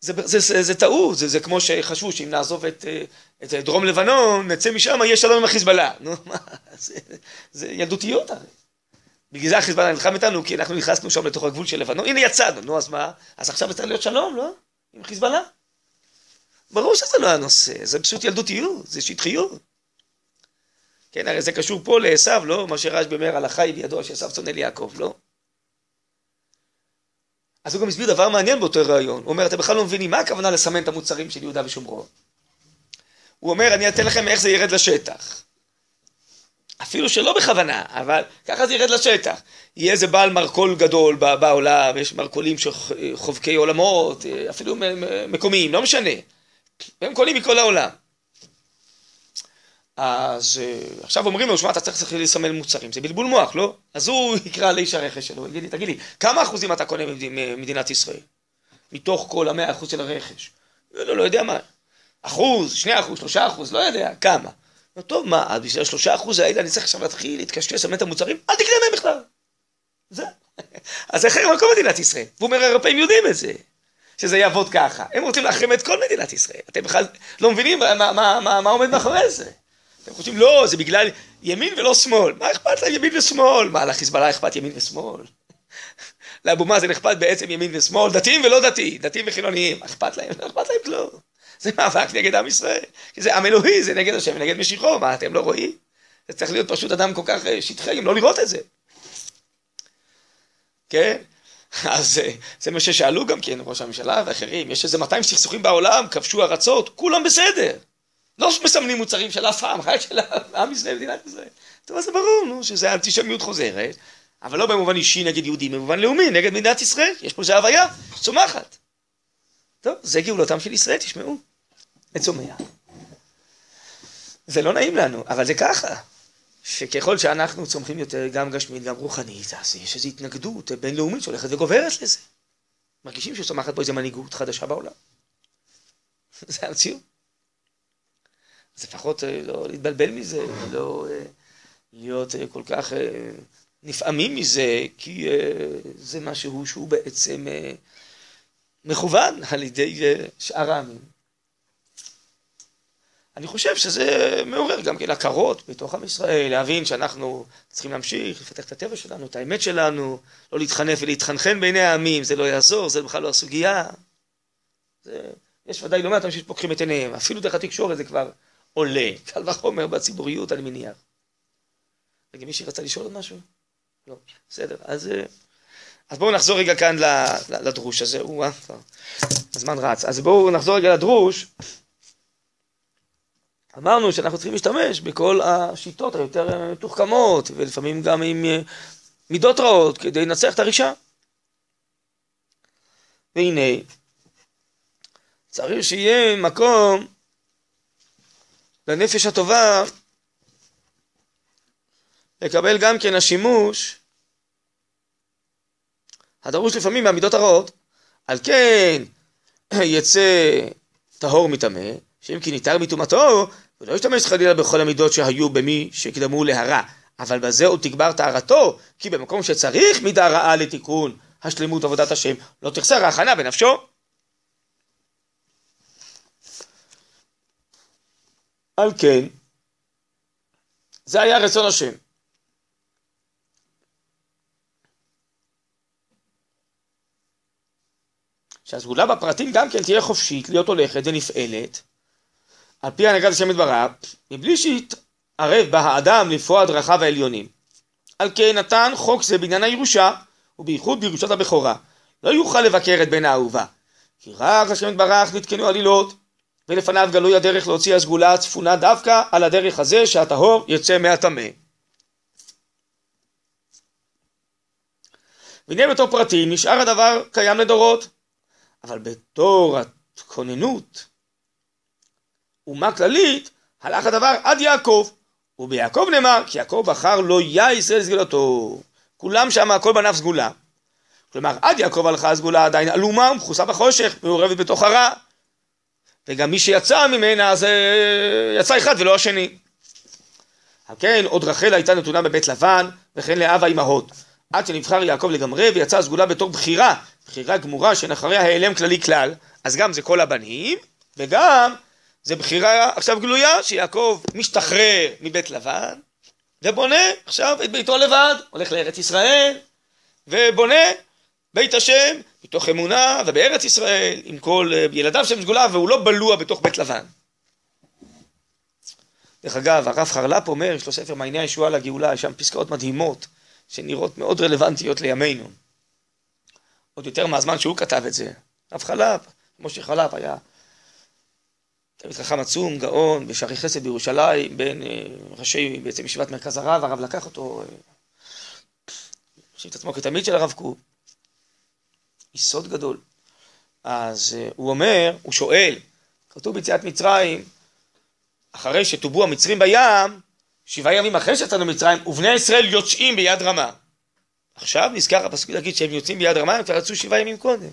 זה, זה, זה, זה טעות, זה, זה כמו שחשבו שאם נעזוב את, אה, את דרום לבנון, נצא משם, יהיה שלום עם החיזבאללה. נו, מה, זה, זה ילדותיות הרי. בגלל זה החיזבאללה נלחם איתנו, כי אנחנו נכנסנו שם לתוך הגבול של לבנון, הנה יצאנו, נו אז מה? אז עכשיו צריך להיות שלום, לא? עם חיזבאללה. ברור שזה לא הנושא, זה פשוט ילדותיות, זה שטחיות. כן, הרי זה קשור פה לעשו, לא? מה שרשב"י אומר על החי בידוע שעשו שונא ליעקב, לא? אז הוא גם הסביר דבר מעניין באותו רעיון. הוא אומר, אתם בכלל לא מבינים מה הכוונה לסמן את המוצרים של יהודה ושומרון. הוא אומר, אני אתן לכם איך זה ירד לשטח. אפילו שלא בכוונה, אבל ככה זה ירד לשטח. יהיה איזה בעל מרכול גדול בעולם, יש מרכולים של חובקי עולמות, אפילו מקומיים, לא משנה. והם קונים מכל העולם. אז אה, עכשיו אומרים לו, שמע, אתה צריך לסמן מוצרים, זה בלבול מוח, לא? אז הוא יקרא לאיש הרכש שלו, יגיד לי, תגיד לי, כמה אחוזים אתה קונה ממדינת ישראל? מתוך כל המאה אחוז של הרכש. לא, לא יודע מה. אחוז, שני אחוז, שלושה אחוז, לא יודע, כמה. לא, טוב, מה, אז בשביל השלושה אחוז האלה אני צריך עכשיו להתחיל להתקשקש, לסמן את המוצרים? אל תקנה מהם בכלל. זה. אז איך הם כל מדינת ישראל? והוא אומר, האירופאים יודעים את זה. שזה יעבוד ככה. הם רוצים להחרים את כל מדינת ישראל. אתם בכלל לא מבינים מה, מה, מה, מה עומד מאחורי זה. אתם חושבים, לא, זה בגלל ימין ולא שמאל. מה אכפת להם ימין ושמאל? מה, לחיזבאללה אכפת ימין ושמאל? לאבו מאזן אכפת בעצם ימין ושמאל, דתיים ולא דתיים, דתיים וחילוניים, אכפת להם? לא אכפת להם כלום. זה מאבק נגד עם ישראל. כי זה עם אלוהי, זה נגד השם ונגד משיחו, מה, אתם לא רואים? זה צריך להיות פשוט אדם כל כך אה, שטחי, אם לא לראות את זה. כן? אז אה, זה מה ששאלו גם כן, ראש הממשלה ואחרים, יש איזה 200 סכסוכים בעולם, כבשו ארצות, כולם בסדר. לא מסמנים מוצרים של אף עם, רק של עם ישראל ומדינת ישראל. טוב, אז זה ברור, נו, שזה אנטישמיות חוזרת, אבל לא במובן אישי נגד יהודים, במובן לאומי, נגד מדינת ישראל. יש פה איזה הוויה צומחת. טוב, זה גאולתם של ישראל, תשמעו. זה צומח. זה לא נעים לנו, אבל זה ככה. שככל שאנחנו צומחים יותר, גם גשמית, גם רוחנית, אז יש איזו התנגדות בינלאומית שהולכת וגוברת לזה. מרגישים שצומחת פה איזו מנהיגות חדשה בעולם. זה המציאות. אז לפחות אה, לא להתבלבל מזה, לא אה, להיות אה, כל כך נפעמים מזה, כי זה משהו שהוא בעצם מכוון על ידי שאר העמים. אני חושב שזה מעורר גם כן הכרות בתוך עם ישראל, להבין שאנחנו צריכים להמשיך, לפתח את הטבע שלנו, את האמת שלנו, לא להתחנף ולהתחנחן בעיני העמים, זה לא יעזור, זה בכלל לא הסוגיה. זה... יש ודאי לא מעט אנשים שפוקחים את עיניהם, אפילו דרך התקשורת זה כבר עולה, קל וחומר בציבוריות אני מניח. רגע, מישהי רצה לשאול עוד משהו? לא, בסדר, אז, אה, אז בואו נחזור רגע כאן לדרוש הזה, או הזמן רץ, אז בואו נחזור רגע לדרוש. אמרנו שאנחנו צריכים להשתמש בכל השיטות היותר מתוחכמות, ולפעמים גם עם אה, מידות רעות, כדי לנצח את הרישה. והנה, צריך שיהיה מקום לנפש הטובה לקבל גם כן השימוש הדרוש לפעמים מהמידות הרעות. על כן יצא טהור מטמא, שאם כי ניתר מטומאתו, ולא ישתמש חלילה בכל המידות שהיו במי שקדמו להרע, אבל בזה עוד תגבר טהרתו, כי במקום שצריך מידה רעה לתיקון השלמות עבודת השם, לא תחסר ההכנה בנפשו. על כן, זה היה רצון השם. שהסגולה בפרטים גם כן תהיה חופשית, להיות הולכת ונפעלת, על פי הנהגת השם יתברך, מבלי שיתערב בה האדם לפרוע דרכיו העליונים. על כן נתן חוק זה בעניין הירושה, ובייחוד בירושת הבכורה. לא יוכל לבקר את בן האהובה, כי רק השם יתברך נתקנו עלילות, ולפניו גלוי הדרך להוציא הסגולה הצפונה דווקא על הדרך הזה שהטהור יצא מהטמא. והנה בתור פרטי נשאר הדבר קיים לדורות, אבל בתור הכוננות אומה כללית הלך הדבר עד יעקב, וביעקב נאמר כי יעקב בחר לא יה ישראל סגולתו, כולם שם הכל בענף סגולה. כלומר עד יעקב הלכה הסגולה עדיין עלומה ומכוסה בחושך, מעורבת בתוך הרע. וגם מי שיצא ממנה זה יצא אחד ולא השני. כן, עוד רחל הייתה נתונה בבית לבן, וכן לאב האימהות. עד שנבחר יעקב לגמרי ויצאה הסגולה בתור בחירה, בחירה גמורה שאין אחריה העלם כללי כלל, אז גם זה כל הבנים, וגם זה בחירה עכשיו גלויה, שיעקב משתחרר מבית לבן, ובונה עכשיו את ביתו לבד, הולך לארץ ישראל, ובונה בית השם מתוך אמונה ובארץ ישראל עם כל אה, ילדיו של סגולה והוא לא בלוע בתוך בית לבן. דרך אגב, הרב חרל"פ אומר, יש לו ספר מעייני הישועה לגאולה, יש שם פסקאות מדהימות שנראות מאוד רלוונטיות לימינו. עוד יותר מהזמן שהוא כתב את זה. הרב חרל"פ, משה חרל"פ היה תלמיד חכם עצום, גאון, בשערי חסד בירושלים, בין אה, ראשי בעצם ישיבת מרכז הרב, הרב לקח אותו, חושב אה, את עצמו כתלמיד של הרב קוק. יסוד גדול. אז uh, הוא אומר, הוא שואל, כתוב ביציאת מצרים, אחרי שטובו המצרים בים, שבעה ימים אחרי שיצאנו מצרים, ובני ישראל יוצאים ביד רמה. עכשיו נזכר הפסוק להגיד שהם יוצאים ביד רמה, הם כבר יצאו שבעה ימים קודם.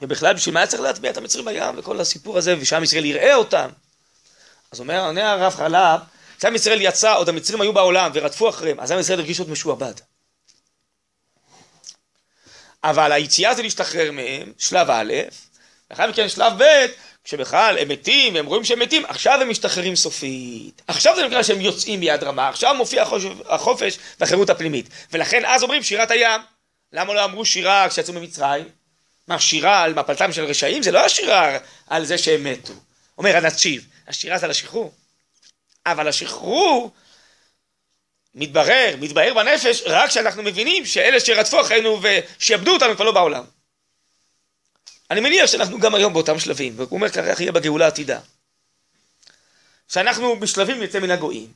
ובכלל בשביל מה צריך להטביע את המצרים בים וכל הסיפור הזה, ושעם ישראל יראה אותם. אז אומר, עונה הרב חלב, כשעם ישראל יצא, עוד המצרים היו בעולם ורדפו אחריהם, אז עם ישראל הרגיש עוד משועבד. אבל היציאה זה להשתחרר מהם, שלב א', ואחר מכן שלב ב', כשבכלל הם מתים והם רואים שהם מתים, עכשיו הם משתחררים סופית. עכשיו זה נקרא שהם יוצאים ביד רמה, עכשיו מופיע החופש והחירות הפנימית. ולכן אז אומרים שירת הים. למה לא אמרו שירה כשיצאו ממצרים? מה, שירה על מפלתם של רשעים? זה לא השירה על זה שהם מתו. אומר הנציב, השירה זה על השחרור. אבל השחרור מתברר, מתבהר בנפש, רק כשאנחנו מבינים שאלה שרדפו אחרינו ושיעבדו אותנו כבר לא בעולם. אני מניח שאנחנו גם היום באותם שלבים, והוא אומר ככה יהיה בגאולה העתידה. שאנחנו בשלבים נצא מן הגויים.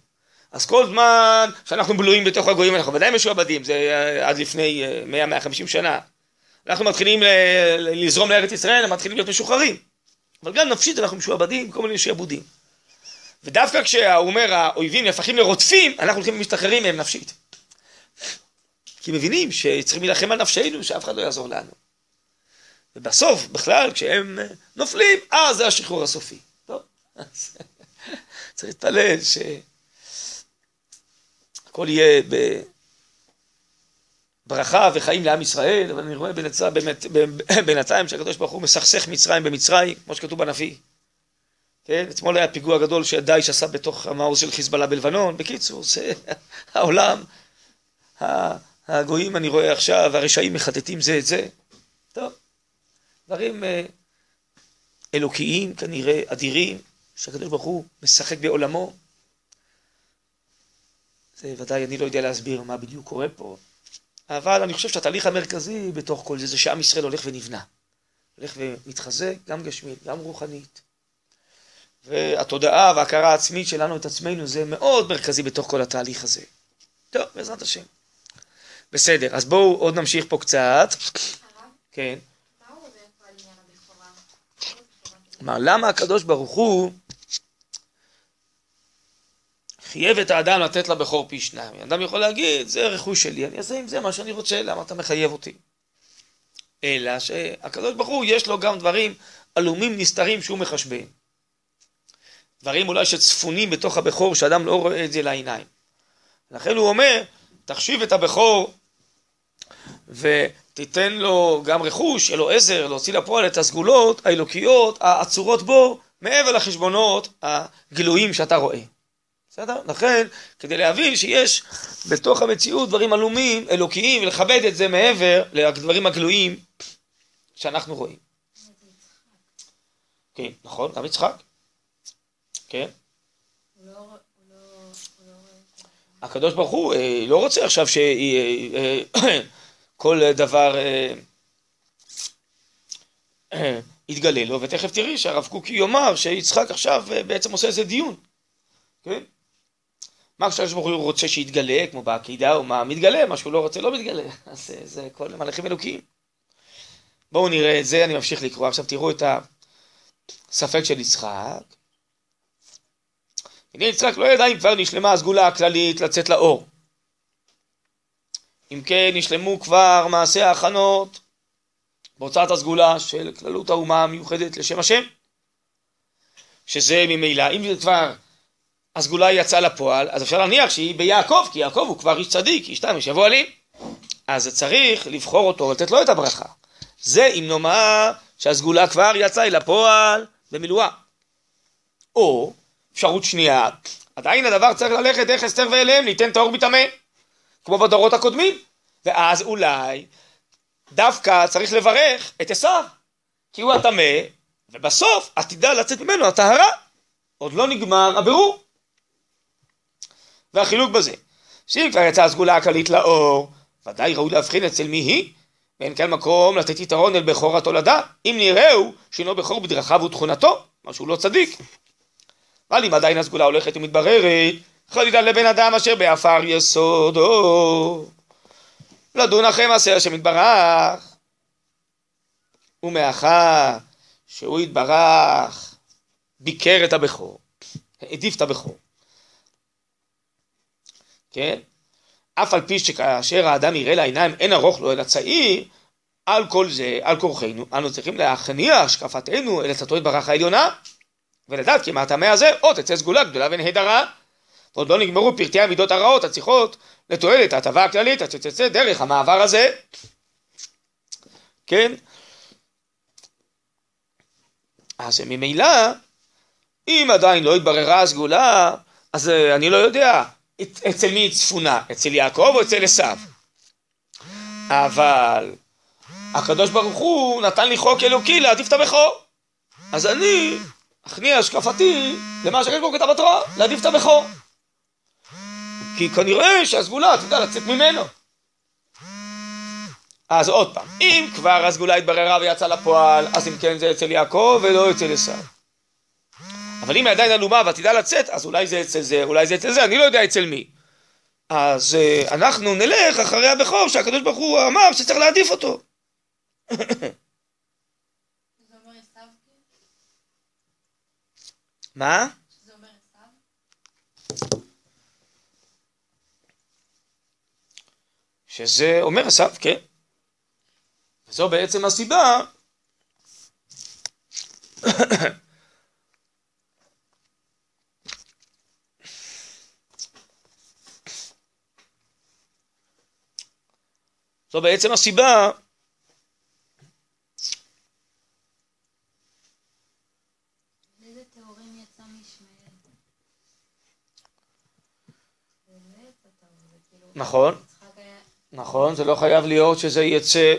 אז כל זמן שאנחנו בלויים בתוך הגויים אנחנו ודאי משועבדים, זה אה, עד לפני 100-150 אה, שנה. אנחנו מתחילים לזרום לארץ ישראל, הם מתחילים להיות משוחררים. אבל גם נפשית אנחנו משועבדים, כל מיני שעבודים. ודווקא כשהוא אומר האויבים נהפכים לרודפים, אנחנו הולכים ומשתחררים מהם נפשית. כי מבינים שצריכים להילחם על נפשנו, שאף אחד לא יעזור לנו. ובסוף, בכלל, כשהם נופלים, אז זה השחרור הסופי. טוב, אז צריך להתפלל שהכל יהיה בברכה וחיים לעם ישראל, אבל אני רואה בינתיים, בינתיים שהקדוש ברוך הוא מסכסך מצרים במצרים, כמו שכתוב בנביא. כן, אתמול היה פיגוע גדול שדאעש עשה בתוך המעוז של חיזבאללה בלבנון. בקיצור, זה העולם, הגויים אני רואה עכשיו, הרשעים מחטטים זה את זה. טוב, דברים אה, אלוקיים כנראה, אדירים, שהקדוש ברוך הוא משחק בעולמו. זה ודאי, אני לא יודע להסביר מה בדיוק קורה פה, אבל אני חושב שהתהליך המרכזי בתוך כל זה, זה שעם ישראל הולך ונבנה. הולך ומתחזק, גם גשמית, גם רוחנית. והתודעה וההכרה העצמית שלנו את עצמנו זה מאוד מרכזי בתוך כל התהליך הזה. טוב, בעזרת השם. בסדר, אז בואו עוד נמשיך פה קצת. כן. מה, למה הקדוש ברוך הוא חייב את האדם לתת לבכור פי שניים? אדם יכול להגיד, זה רכוש שלי, אני אעשה עם זה מה שאני רוצה, למה אתה מחייב אותי? אלא שהקדוש ברוך הוא יש לו גם דברים עלומים נסתרים שהוא מחשבן. דברים אולי שצפונים בתוך הבכור, שאדם לא רואה את זה לעיניים. לכן הוא אומר, תחשיב את הבכור ותיתן לו גם רכוש, יהיה לו עזר, להוציא לפועל את הסגולות האלוקיות האצורות בו, מעבר לחשבונות הגלויים שאתה רואה. בסדר? לכן, כדי להבין שיש בתוך המציאות דברים עלומים, אלוקיים, ולכבד את זה מעבר לדברים הגלויים שאנחנו רואים. כן, נכון, גם יצחק. כן? הקדוש ברוך הוא אה, לא רוצה עכשיו שכל אה, דבר אה, יתגלה לו, ותכף תראי שהרב קוקי יאמר שיצחק עכשיו בעצם עושה איזה דיון, כן? מה הקדוש ברוך הוא רוצה שיתגלה, כמו בעקידה, או מה מתגלה, מה שהוא לא רוצה לא מתגלה, אז זה כל מלאכים אלוקיים. בואו נראה את זה, אני ממשיך לקרוא, עכשיו תראו את הספק של יצחק. הנה יצחק לא ידע אם כבר נשלמה הסגולה הכללית לצאת לאור. אם כן, נשלמו כבר מעשי ההכנות בהוצאת הסגולה של כללות האומה המיוחדת לשם השם, שזה ממילא, אם זה כבר הסגולה יצאה לפועל, אז אפשר להניח שהיא ביעקב, כי יעקב הוא כבר איש צדיק, איש תם, ישבו עלים. אז צריך לבחור אותו, לתת לו את הברכה. זה אם נאמר שהסגולה כבר יצאה אל הפועל במילואה. או אפשרות שנייה, עדיין הדבר צריך ללכת דרך אסתר ואליהם, ניתן טהור מטמא, כמו בדורות הקודמים, ואז אולי דווקא צריך לברך את עשיו, כי הוא הטמא, ובסוף עתידה לצאת ממנו הטהרה, עוד לא נגמר הבירור. והחילוק בזה, שאם כבר יצאה הסגולה הכללית לאור, ודאי ראוי להבחין אצל מי היא, ואין כאן מקום לתת יתרון אל בכור התולדה, אם נראהו שאינו בכור בדרכיו ותכונתו, מה שהוא לא צדיק. אבל אם עדיין הסגולה הולכת ומתבררת, חלילה לבן אדם אשר בעפר יסודו. לדון אחרי מעשה השם יתברך. ומאחר שהוא יתברך, ביקר את הבכור, העדיף את הבכור. כן? אף על פי שכאשר האדם יראה לעיניים אין ארוך לו אלא צעיר, על כל זה, על כורחנו, אנו צריכים להכניע השקפתנו אל עצתו יתברך העליונה, ולדעת כי מהטמא הזה עוד תצא סגולה גדולה ונהדרה. ועוד לא נגמרו פרטי המידות הרעות הצריכות לתועלת ההטבה הכללית שתצא דרך המעבר הזה. כן? אז ממילא, אם עדיין לא התבררה הסגולה, אז אני לא יודע אצל מי היא צפונה, אצל יעקב או אצל עשיו. אבל הקדוש ברוך הוא נתן לי חוק אלוקי להעדיף את הבכור. אז אני אכניע השקפתי למה שהקדוש כתב בתורה, להעדיף את הבכור. כי כנראה שהסגולה תדע לצאת ממנו. אז עוד פעם, אם כבר הסגולה התבררה ויצאה לפועל, אז אם כן זה אצל יעקב ולא אצל עשיו. אבל אם היא עדיין עלומה ועתידה לצאת, אז אולי זה אצל זה, אולי זה אצל זה, אני לא יודע אצל מי. אז uh, אנחנו נלך אחרי הבכור שהקדוש ברוך הוא אמר שצריך להעדיף אותו. מה? שזה אומר עשיו, כן. וזו בעצם הסיבה זו בעצם הסיבה כאילו... נכון. נכון, זה לא חייב להיות שזה יצא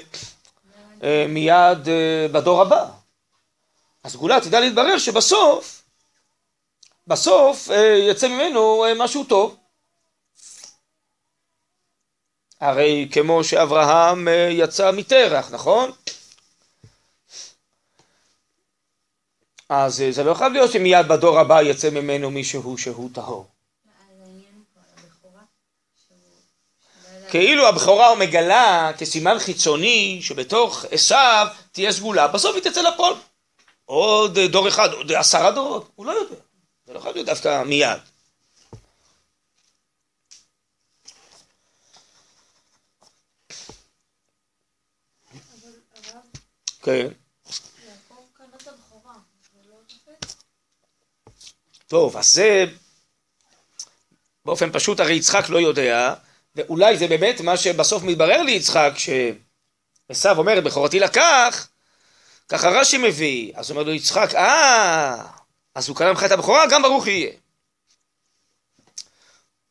אה, מיד אה, בדור הבא. הסגולה תדע להתברר שבסוף, בסוף אה, יצא ממנו משהו טוב. הרי כמו שאברהם יצא מתרח, נכון? אז זה לא חייב להיות שמיד בדור הבא יצא ממנו מישהו שהוא טהור. אז העניין פה על הבכורה, שהוא... שלא ידע- כאילו הבכורה הוא מגלה כסימן חיצוני שבתוך עשיו תהיה סגולה, בסוף היא תצא לפועל. עוד דור אחד, עוד עשרה דורות, הוא לא יודע. זה לא חייב להיות דווקא מיד. כן. טוב, אז זה באופן פשוט הרי יצחק לא יודע, ואולי זה באמת מה שבסוף מתברר ליצחק, שעשו אומר, בכורתי לקח, ככה רש"י מביא, אז אומר לו יצחק, אה, אז הוא קנה ממך את הבכורה, גם ברוך יהיה.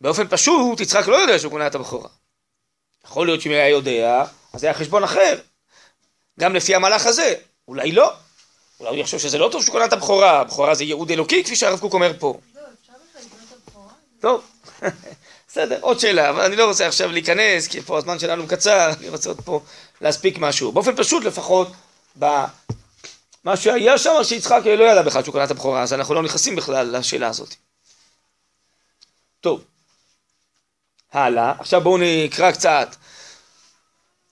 באופן פשוט, יצחק לא יודע שהוא קונה את הבכורה. יכול להיות שאם היה יודע, אז היה חשבון אחר. גם לפי המהלך הזה, אולי לא. אולי הוא יחשוב שזה לא טוב שהוא קנה את הבכורה, הבכורה זה ייעוד אלוקי, כפי שהרב קוק אומר פה. לא, אפשר בכלל לקרוא את הבכורה? טוב, בסדר, עוד שאלה, אבל אני לא רוצה עכשיו להיכנס, כי פה הזמן שלנו קצר, אני רוצה עוד פה להספיק משהו. באופן פשוט לפחות, במה שהיה שם, שיצחק לא ידע בכלל שהוא קנה את הבכורה, אז אנחנו לא נכנסים בכלל לשאלה הזאת. טוב, הלאה, עכשיו בואו נקרא קצת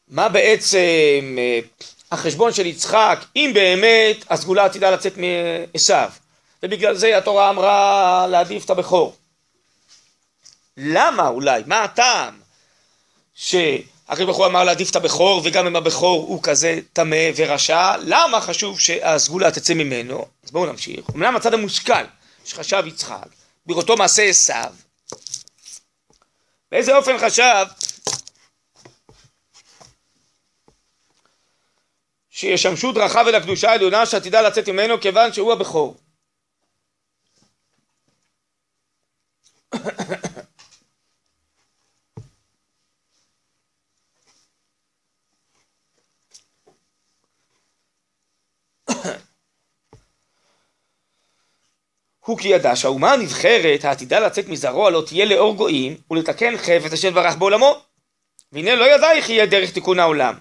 מה בעצם אה, החשבון של יצחק, אם באמת הסגולה עתידה לצאת מעשיו, ובגלל זה התורה אמרה להעדיף את הבכור. למה אולי? מה הטעם? שהקדוש ברוך הוא אמר להעדיף את הבכור וגם אם הבכור הוא כזה טמא ורשע, למה חשוב שהסגולה תצא ממנו? אז בואו נמשיך. אמנם הצד המושכל שחשב יצחק בראותו מעשה עשיו, באיזה אופן חשב שישמשו דרכיו אל הקדושה העליונה שעתידה לצאת ממנו כיוון שהוא הבכור. הוא כי ידע שהאומה הנבחרת העתידה לצאת מזרוע לא תהיה לאור גויים ולתקן חפץ אשר ברך בעולמו. והנה לא ידע איך יהיה דרך תיקון העולם.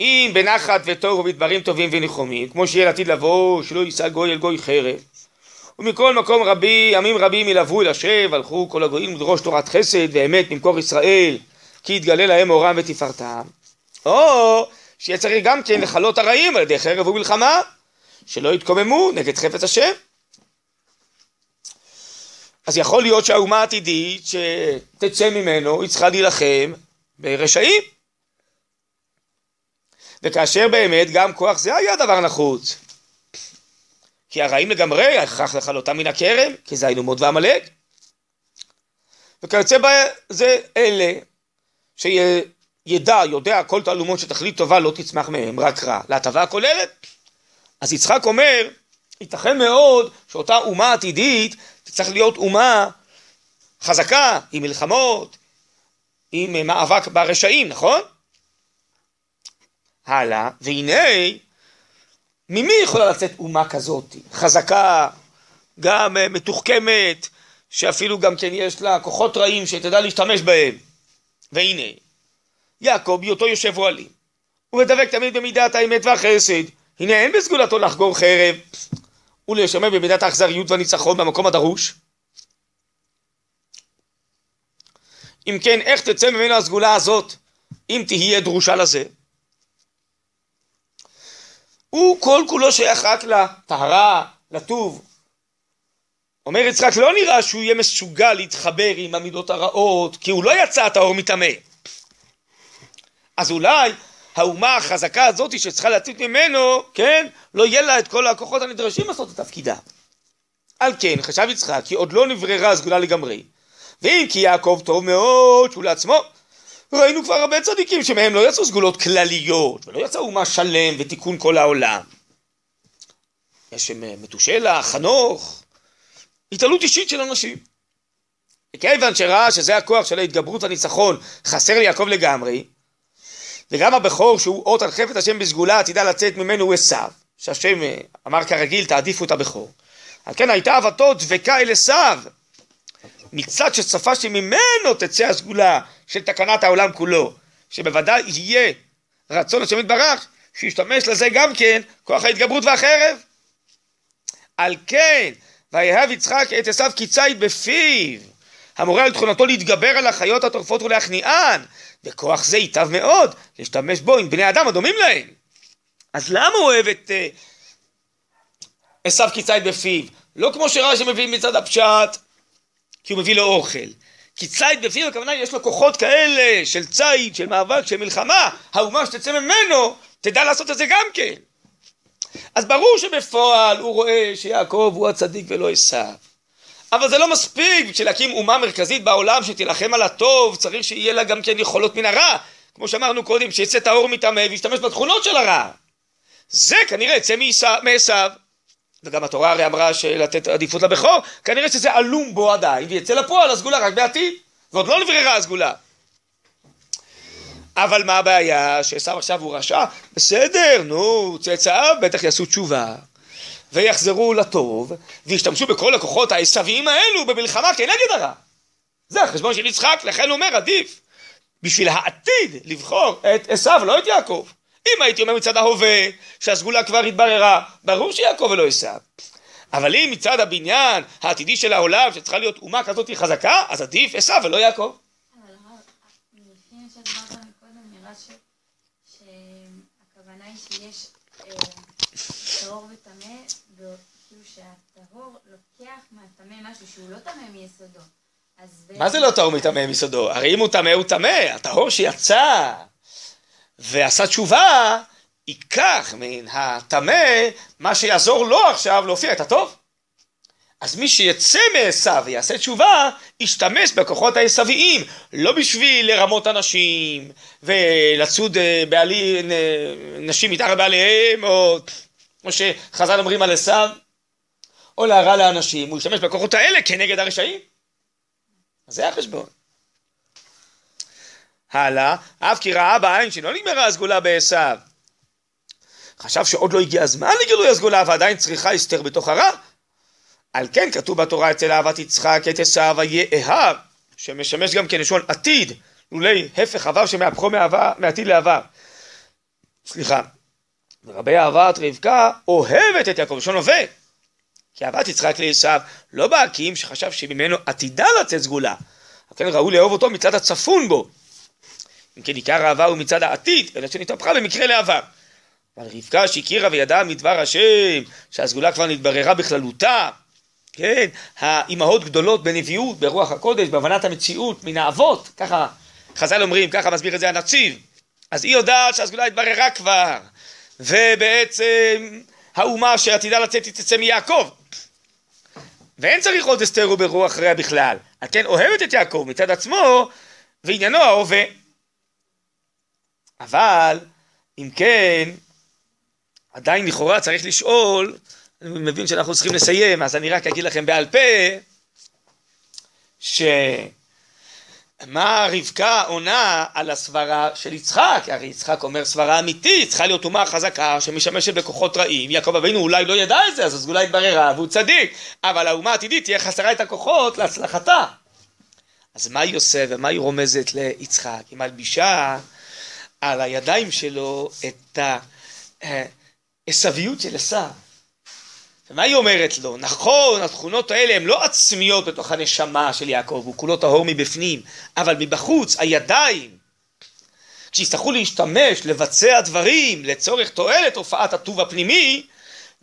אם בנחת וטוב ובדברים טובים וניחומים, כמו שיהיה לעתיד לבוא, שלא יישא גוי אל גוי חרב. ומכל מקום רבי, עמים רבים ילוו אל השב, הלכו כל הגויים לדרוש תורת חסד ואמת ממקור ישראל, כי יתגלה להם אורם ותפארתם. או שיהיה צריך גם כן לכלות הרעים על ידי חרב ומלחמה, שלא יתקוממו נגד חפץ השם. אז יכול להיות שהאומה העתידית שתצא ממנו, היא צריכה להילחם ברשעים. וכאשר באמת גם כוח זה היה דבר נחוץ. כי הרעים לגמרי, הכרח לכלותם מן הכרם, כי זה היינו מות ועמלק. וכיוצא בזה אלה, שידע, יודע כל תעלומות שתכלית טובה לא תצמח מהם, רק רע, להטבה הכוללת. אז יצחק אומר, ייתכן מאוד שאותה אומה עתידית תצטרך להיות אומה חזקה, עם מלחמות, עם מאבק ברשעים, נכון? הלאה, והנה, ממי יכולה לצאת אומה כזאת? חזקה, גם אה, מתוחכמת, שאפילו גם כן יש לה כוחות רעים שתדע להשתמש בהם. והנה, יעקב בהיותו יושב אוהלים, הוא מדבק תמיד במידת האמת והחסד. הנה אין בסגולתו לחגור חרב ולשמר במידת האכזריות והניצחון במקום הדרוש. אם כן, איך תצא ממנו הסגולה הזאת, אם תהיה דרושה לזה? הוא כל כולו שייך רק לטהרה, לטוב. אומר יצחק, לא נראה שהוא יהיה מסוגל להתחבר עם המידות הרעות, כי הוא לא יצא טהור מטמא. אז אולי האומה החזקה הזאת שצריכה לצאת ממנו, כן, לא יהיה לה את כל הכוחות הנדרשים לעשות את תפקידה. על כן חשב יצחק כי עוד לא נבררה הסגולה לגמרי, ואם כי יעקב טוב מאוד שהוא לעצמו, ראינו כבר הרבה צדיקים שמהם לא יצאו סגולות כלליות, ולא יצא אומה שלם ותיקון כל העולם. יש מתושלה, חנוך, התעלות אישית של אנשים. וכיוון שראה שזה הכוח של ההתגברות והניצחון חסר ליעקב לגמרי, וגם הבכור שהוא אות על חפת השם בסגולה עתידה לצאת ממנו עשיו, שהשם אה, אמר כרגיל תעדיפו את הבכור. על כן הייתה אהבתו דבקה אל עשיו, מצד שצפה שממנו תצא הסגולה של תקנת העולם כולו, שבוודאי יהיה רצון השם יתברך שישתמש לזה גם כן כוח ההתגברות והחרב. על כן, ויהב יצחק את עשיו כציד בפיו, המורה על תכונתו להתגבר על החיות הטורפות ולהכניען, וכוח זה ייטב מאוד להשתמש בו עם בני אדם הדומים להם. אז למה הוא אוהב את אה, עשיו כציד בפיו? לא כמו שרש"י מביא מצד הפשט, כי הוא מביא לו אוכל. כי ציד בפיו הכוונה יש לו כוחות כאלה של ציד, של מאבק, של מלחמה, האומה שתצא ממנו, תדע לעשות את זה גם כן. אז ברור שבפועל הוא רואה שיעקב הוא הצדיק ולא עשיו. אבל זה לא מספיק, בשביל להקים אומה מרכזית בעולם שתילחם על הטוב, צריך שיהיה לה גם כן יכולות מן הרע. כמו שאמרנו קודם, שיצא את האור מטמא וישתמש בתכונות של הרע. זה כנראה יצא מעשיו. וגם התורה הרי אמרה שלתת עדיפות לבכור, כנראה שזה עלום בו עדיין, ויצא לפועל הסגולה רק בעתיד. ועוד לא נבררה הסגולה. אבל מה הבעיה? שעשו עכשיו הוא רשע? בסדר, נו, צאצאיו בטח יעשו תשובה. ויחזרו לטוב, וישתמשו בכל הכוחות העשוויים האלו במלחמה כנגד הרע. זה החשבון של יצחק, לכן הוא אומר עדיף בשביל העתיד לבחור את עשיו, לא את יעקב. אם הייתי אומר מצד ההווה, שהסגולה כבר התבררה, ברור שיעקב ולא עשיו. אבל אם מצד הבניין העתידי של העולם, שצריכה להיות אומה כזאת חזקה, אז עדיף עשיו ולא יעקב. שיש טהור וטמא, כאילו שהטהור לוקח מהטמא משהו שהוא לא טמא מיסודו. מה זה לא טהור מטמא מיסודו? הרי אם הוא טמא הוא טמא, הטהור שיצא ועשה תשובה, ייקח מן הטמא מה שיעזור לו עכשיו להופיע את הטוב. אז מי שיצא מעשיו ויעשה תשובה, ישתמש בכוחות העשוויים, לא בשביל לרמות אנשים ולצוד אה, בעלי, נשים מתחת בעליהם, או כמו שחז"ל אומרים על עשיו, או להרע לאנשים, הוא ישתמש בכוחות האלה כנגד הרשעים. אז זה החשבון. הלאה, אף כי ראה בעין שלא נגמרה הסגולה בעשיו. חשב שעוד לא הגיע הזמן לגילוי הסגולה ועדיין צריכה הסתר בתוך הרע, על כן כתוב בתורה אצל אהבת יצחק את עשיו היאהב, שמשמש גם כלשון עתיד, לולי הפך עבר שמהפכו מעתיד לעבר. סליחה. ורבי אהבת רבקה אוהבת את יעקב, לשון הווה. כי אהבת יצחק לעשיו לא אם שחשב שממנו עתידה לצאת סגולה. כן ראוי לאהוב אותו מצד הצפון בו. אם כן עיקר האהבה הוא מצד העתיד, אלא שנתהפכה במקרה לעבר. אבל רבקה שהכירה וידעה מדבר השם, שהסגולה כבר נתבררה בכללותה, כן, האימהות גדולות בנביאות, ברוח הקודש, בהבנת המציאות, מן האבות, ככה חז"ל אומרים, ככה מסביר את זה הנציב. אז היא יודעת שהסגולה התבררה כבר, ובעצם האומה שעתידה לצאת היא תצא מיעקב. ואין צריך עוד אסתר וברוח אחריה בכלל. על כן אוהבת את יעקב מצד עצמו, ועניינו ההווה. אבל, אם כן, עדיין לכאורה צריך לשאול, אני מבין שאנחנו צריכים לסיים, אז אני רק אגיד לכם בעל פה, שמה רבקה עונה על הסברה של יצחק, הרי יצחק אומר סברה אמיתית, צריכה להיות אומה חזקה שמשמשת בכוחות רעים, יעקב אבינו אולי לא ידע את זה, אז הסגולה התבררה והוא צדיק, אבל האומה העתידית תהיה חסרה את הכוחות להצלחתה. אז מה היא עושה ומה היא רומזת ליצחק? היא מלבישה על הידיים שלו את העשוויות של עשיו. ומה היא אומרת לו? נכון, התכונות האלה הן לא עצמיות בתוך הנשמה של יעקב, הוא כולו טהור מבפנים, אבל מבחוץ, הידיים, כשיצטרכו להשתמש, לבצע דברים לצורך תועלת הופעת הטוב הפנימי,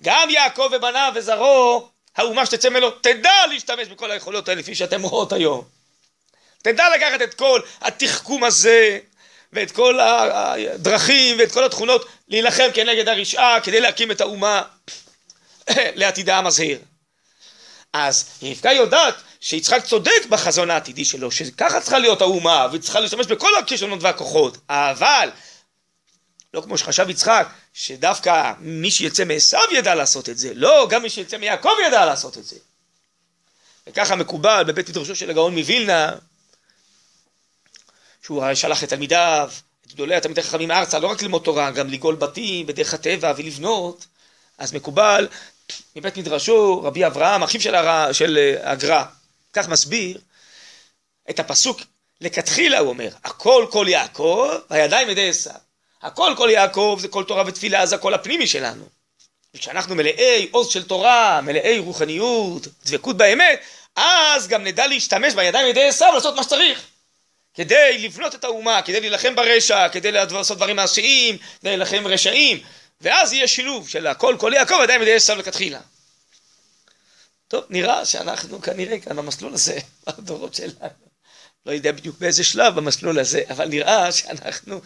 גם יעקב ובניו וזרעו, האומה שתצא ממנו, תדע להשתמש בכל היכולות האלה לפי שאתם רואות היום. תדע לקחת את כל התחכום הזה ואת כל הדרכים ואת כל התכונות להילחם כנגד הרשעה כדי להקים את האומה לעתידה המזהיר. אז רבקה יודעת שיצחק צודק בחזון העתידי שלו, שככה צריכה להיות האומה, וצריכה להשתמש בכל הכישרונות והכוחות, אבל לא כמו שחשב יצחק, שדווקא מי שיצא מעשו ידע לעשות את זה, לא, גם מי שיצא מיעקב ידע לעשות את זה. וככה מקובל בבית מדרשו של הגאון מווילנה, שהוא שלח את תלמידיו, את גדולי התלמידי חכמים ארצה, לא רק ללמוד תורה, גם לגאול בתים בדרך הטבע ולבנות, אז מקובל מבית מדרשו רבי אברהם, אחיו של, הר... של אה, הגר"א, כך מסביר את הפסוק, לכתחילה הוא אומר, הכל כל יעקב, הידיים ידי עשיו. הכל כל יעקב זה כל תורה ותפילה, זה הקול הפנימי שלנו. וכשאנחנו מלאי עוז של תורה, מלאי רוחניות, דבקות באמת, אז גם נדע להשתמש בידיים ידי עשיו לעשות מה שצריך. כדי לבנות את האומה, כדי להילחם ברשע, כדי לעשות דברים מעשיים, כדי להילחם רשעים, ואז יהיה שילוב של הכל כל יעקב, ידיים ידי עשיו לכתחילה. טוב, נראה שאנחנו כנראה כאן במסלול הזה, בדורות שלנו. לא יודע בדיוק באיזה שלב במסלול הזה, אבל נראה שאנחנו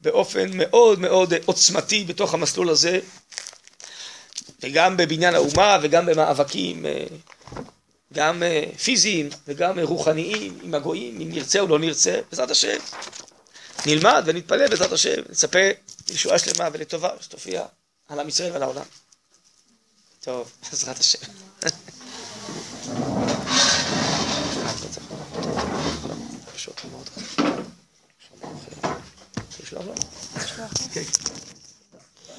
באופן מאוד מאוד עוצמתי בתוך המסלול הזה, וגם בבניין האומה וגם במאבקים אה, גם אה, פיזיים וגם רוחניים עם הגויים, אם נרצה או לא נרצה, בעזרת השם. נלמד ונתפלל בעזרת השם, נצפה לישועה שלמה ולטובה שתופיע על עם ישראל ועל העולם. טוב, בעזרת השם. שלום. שלום.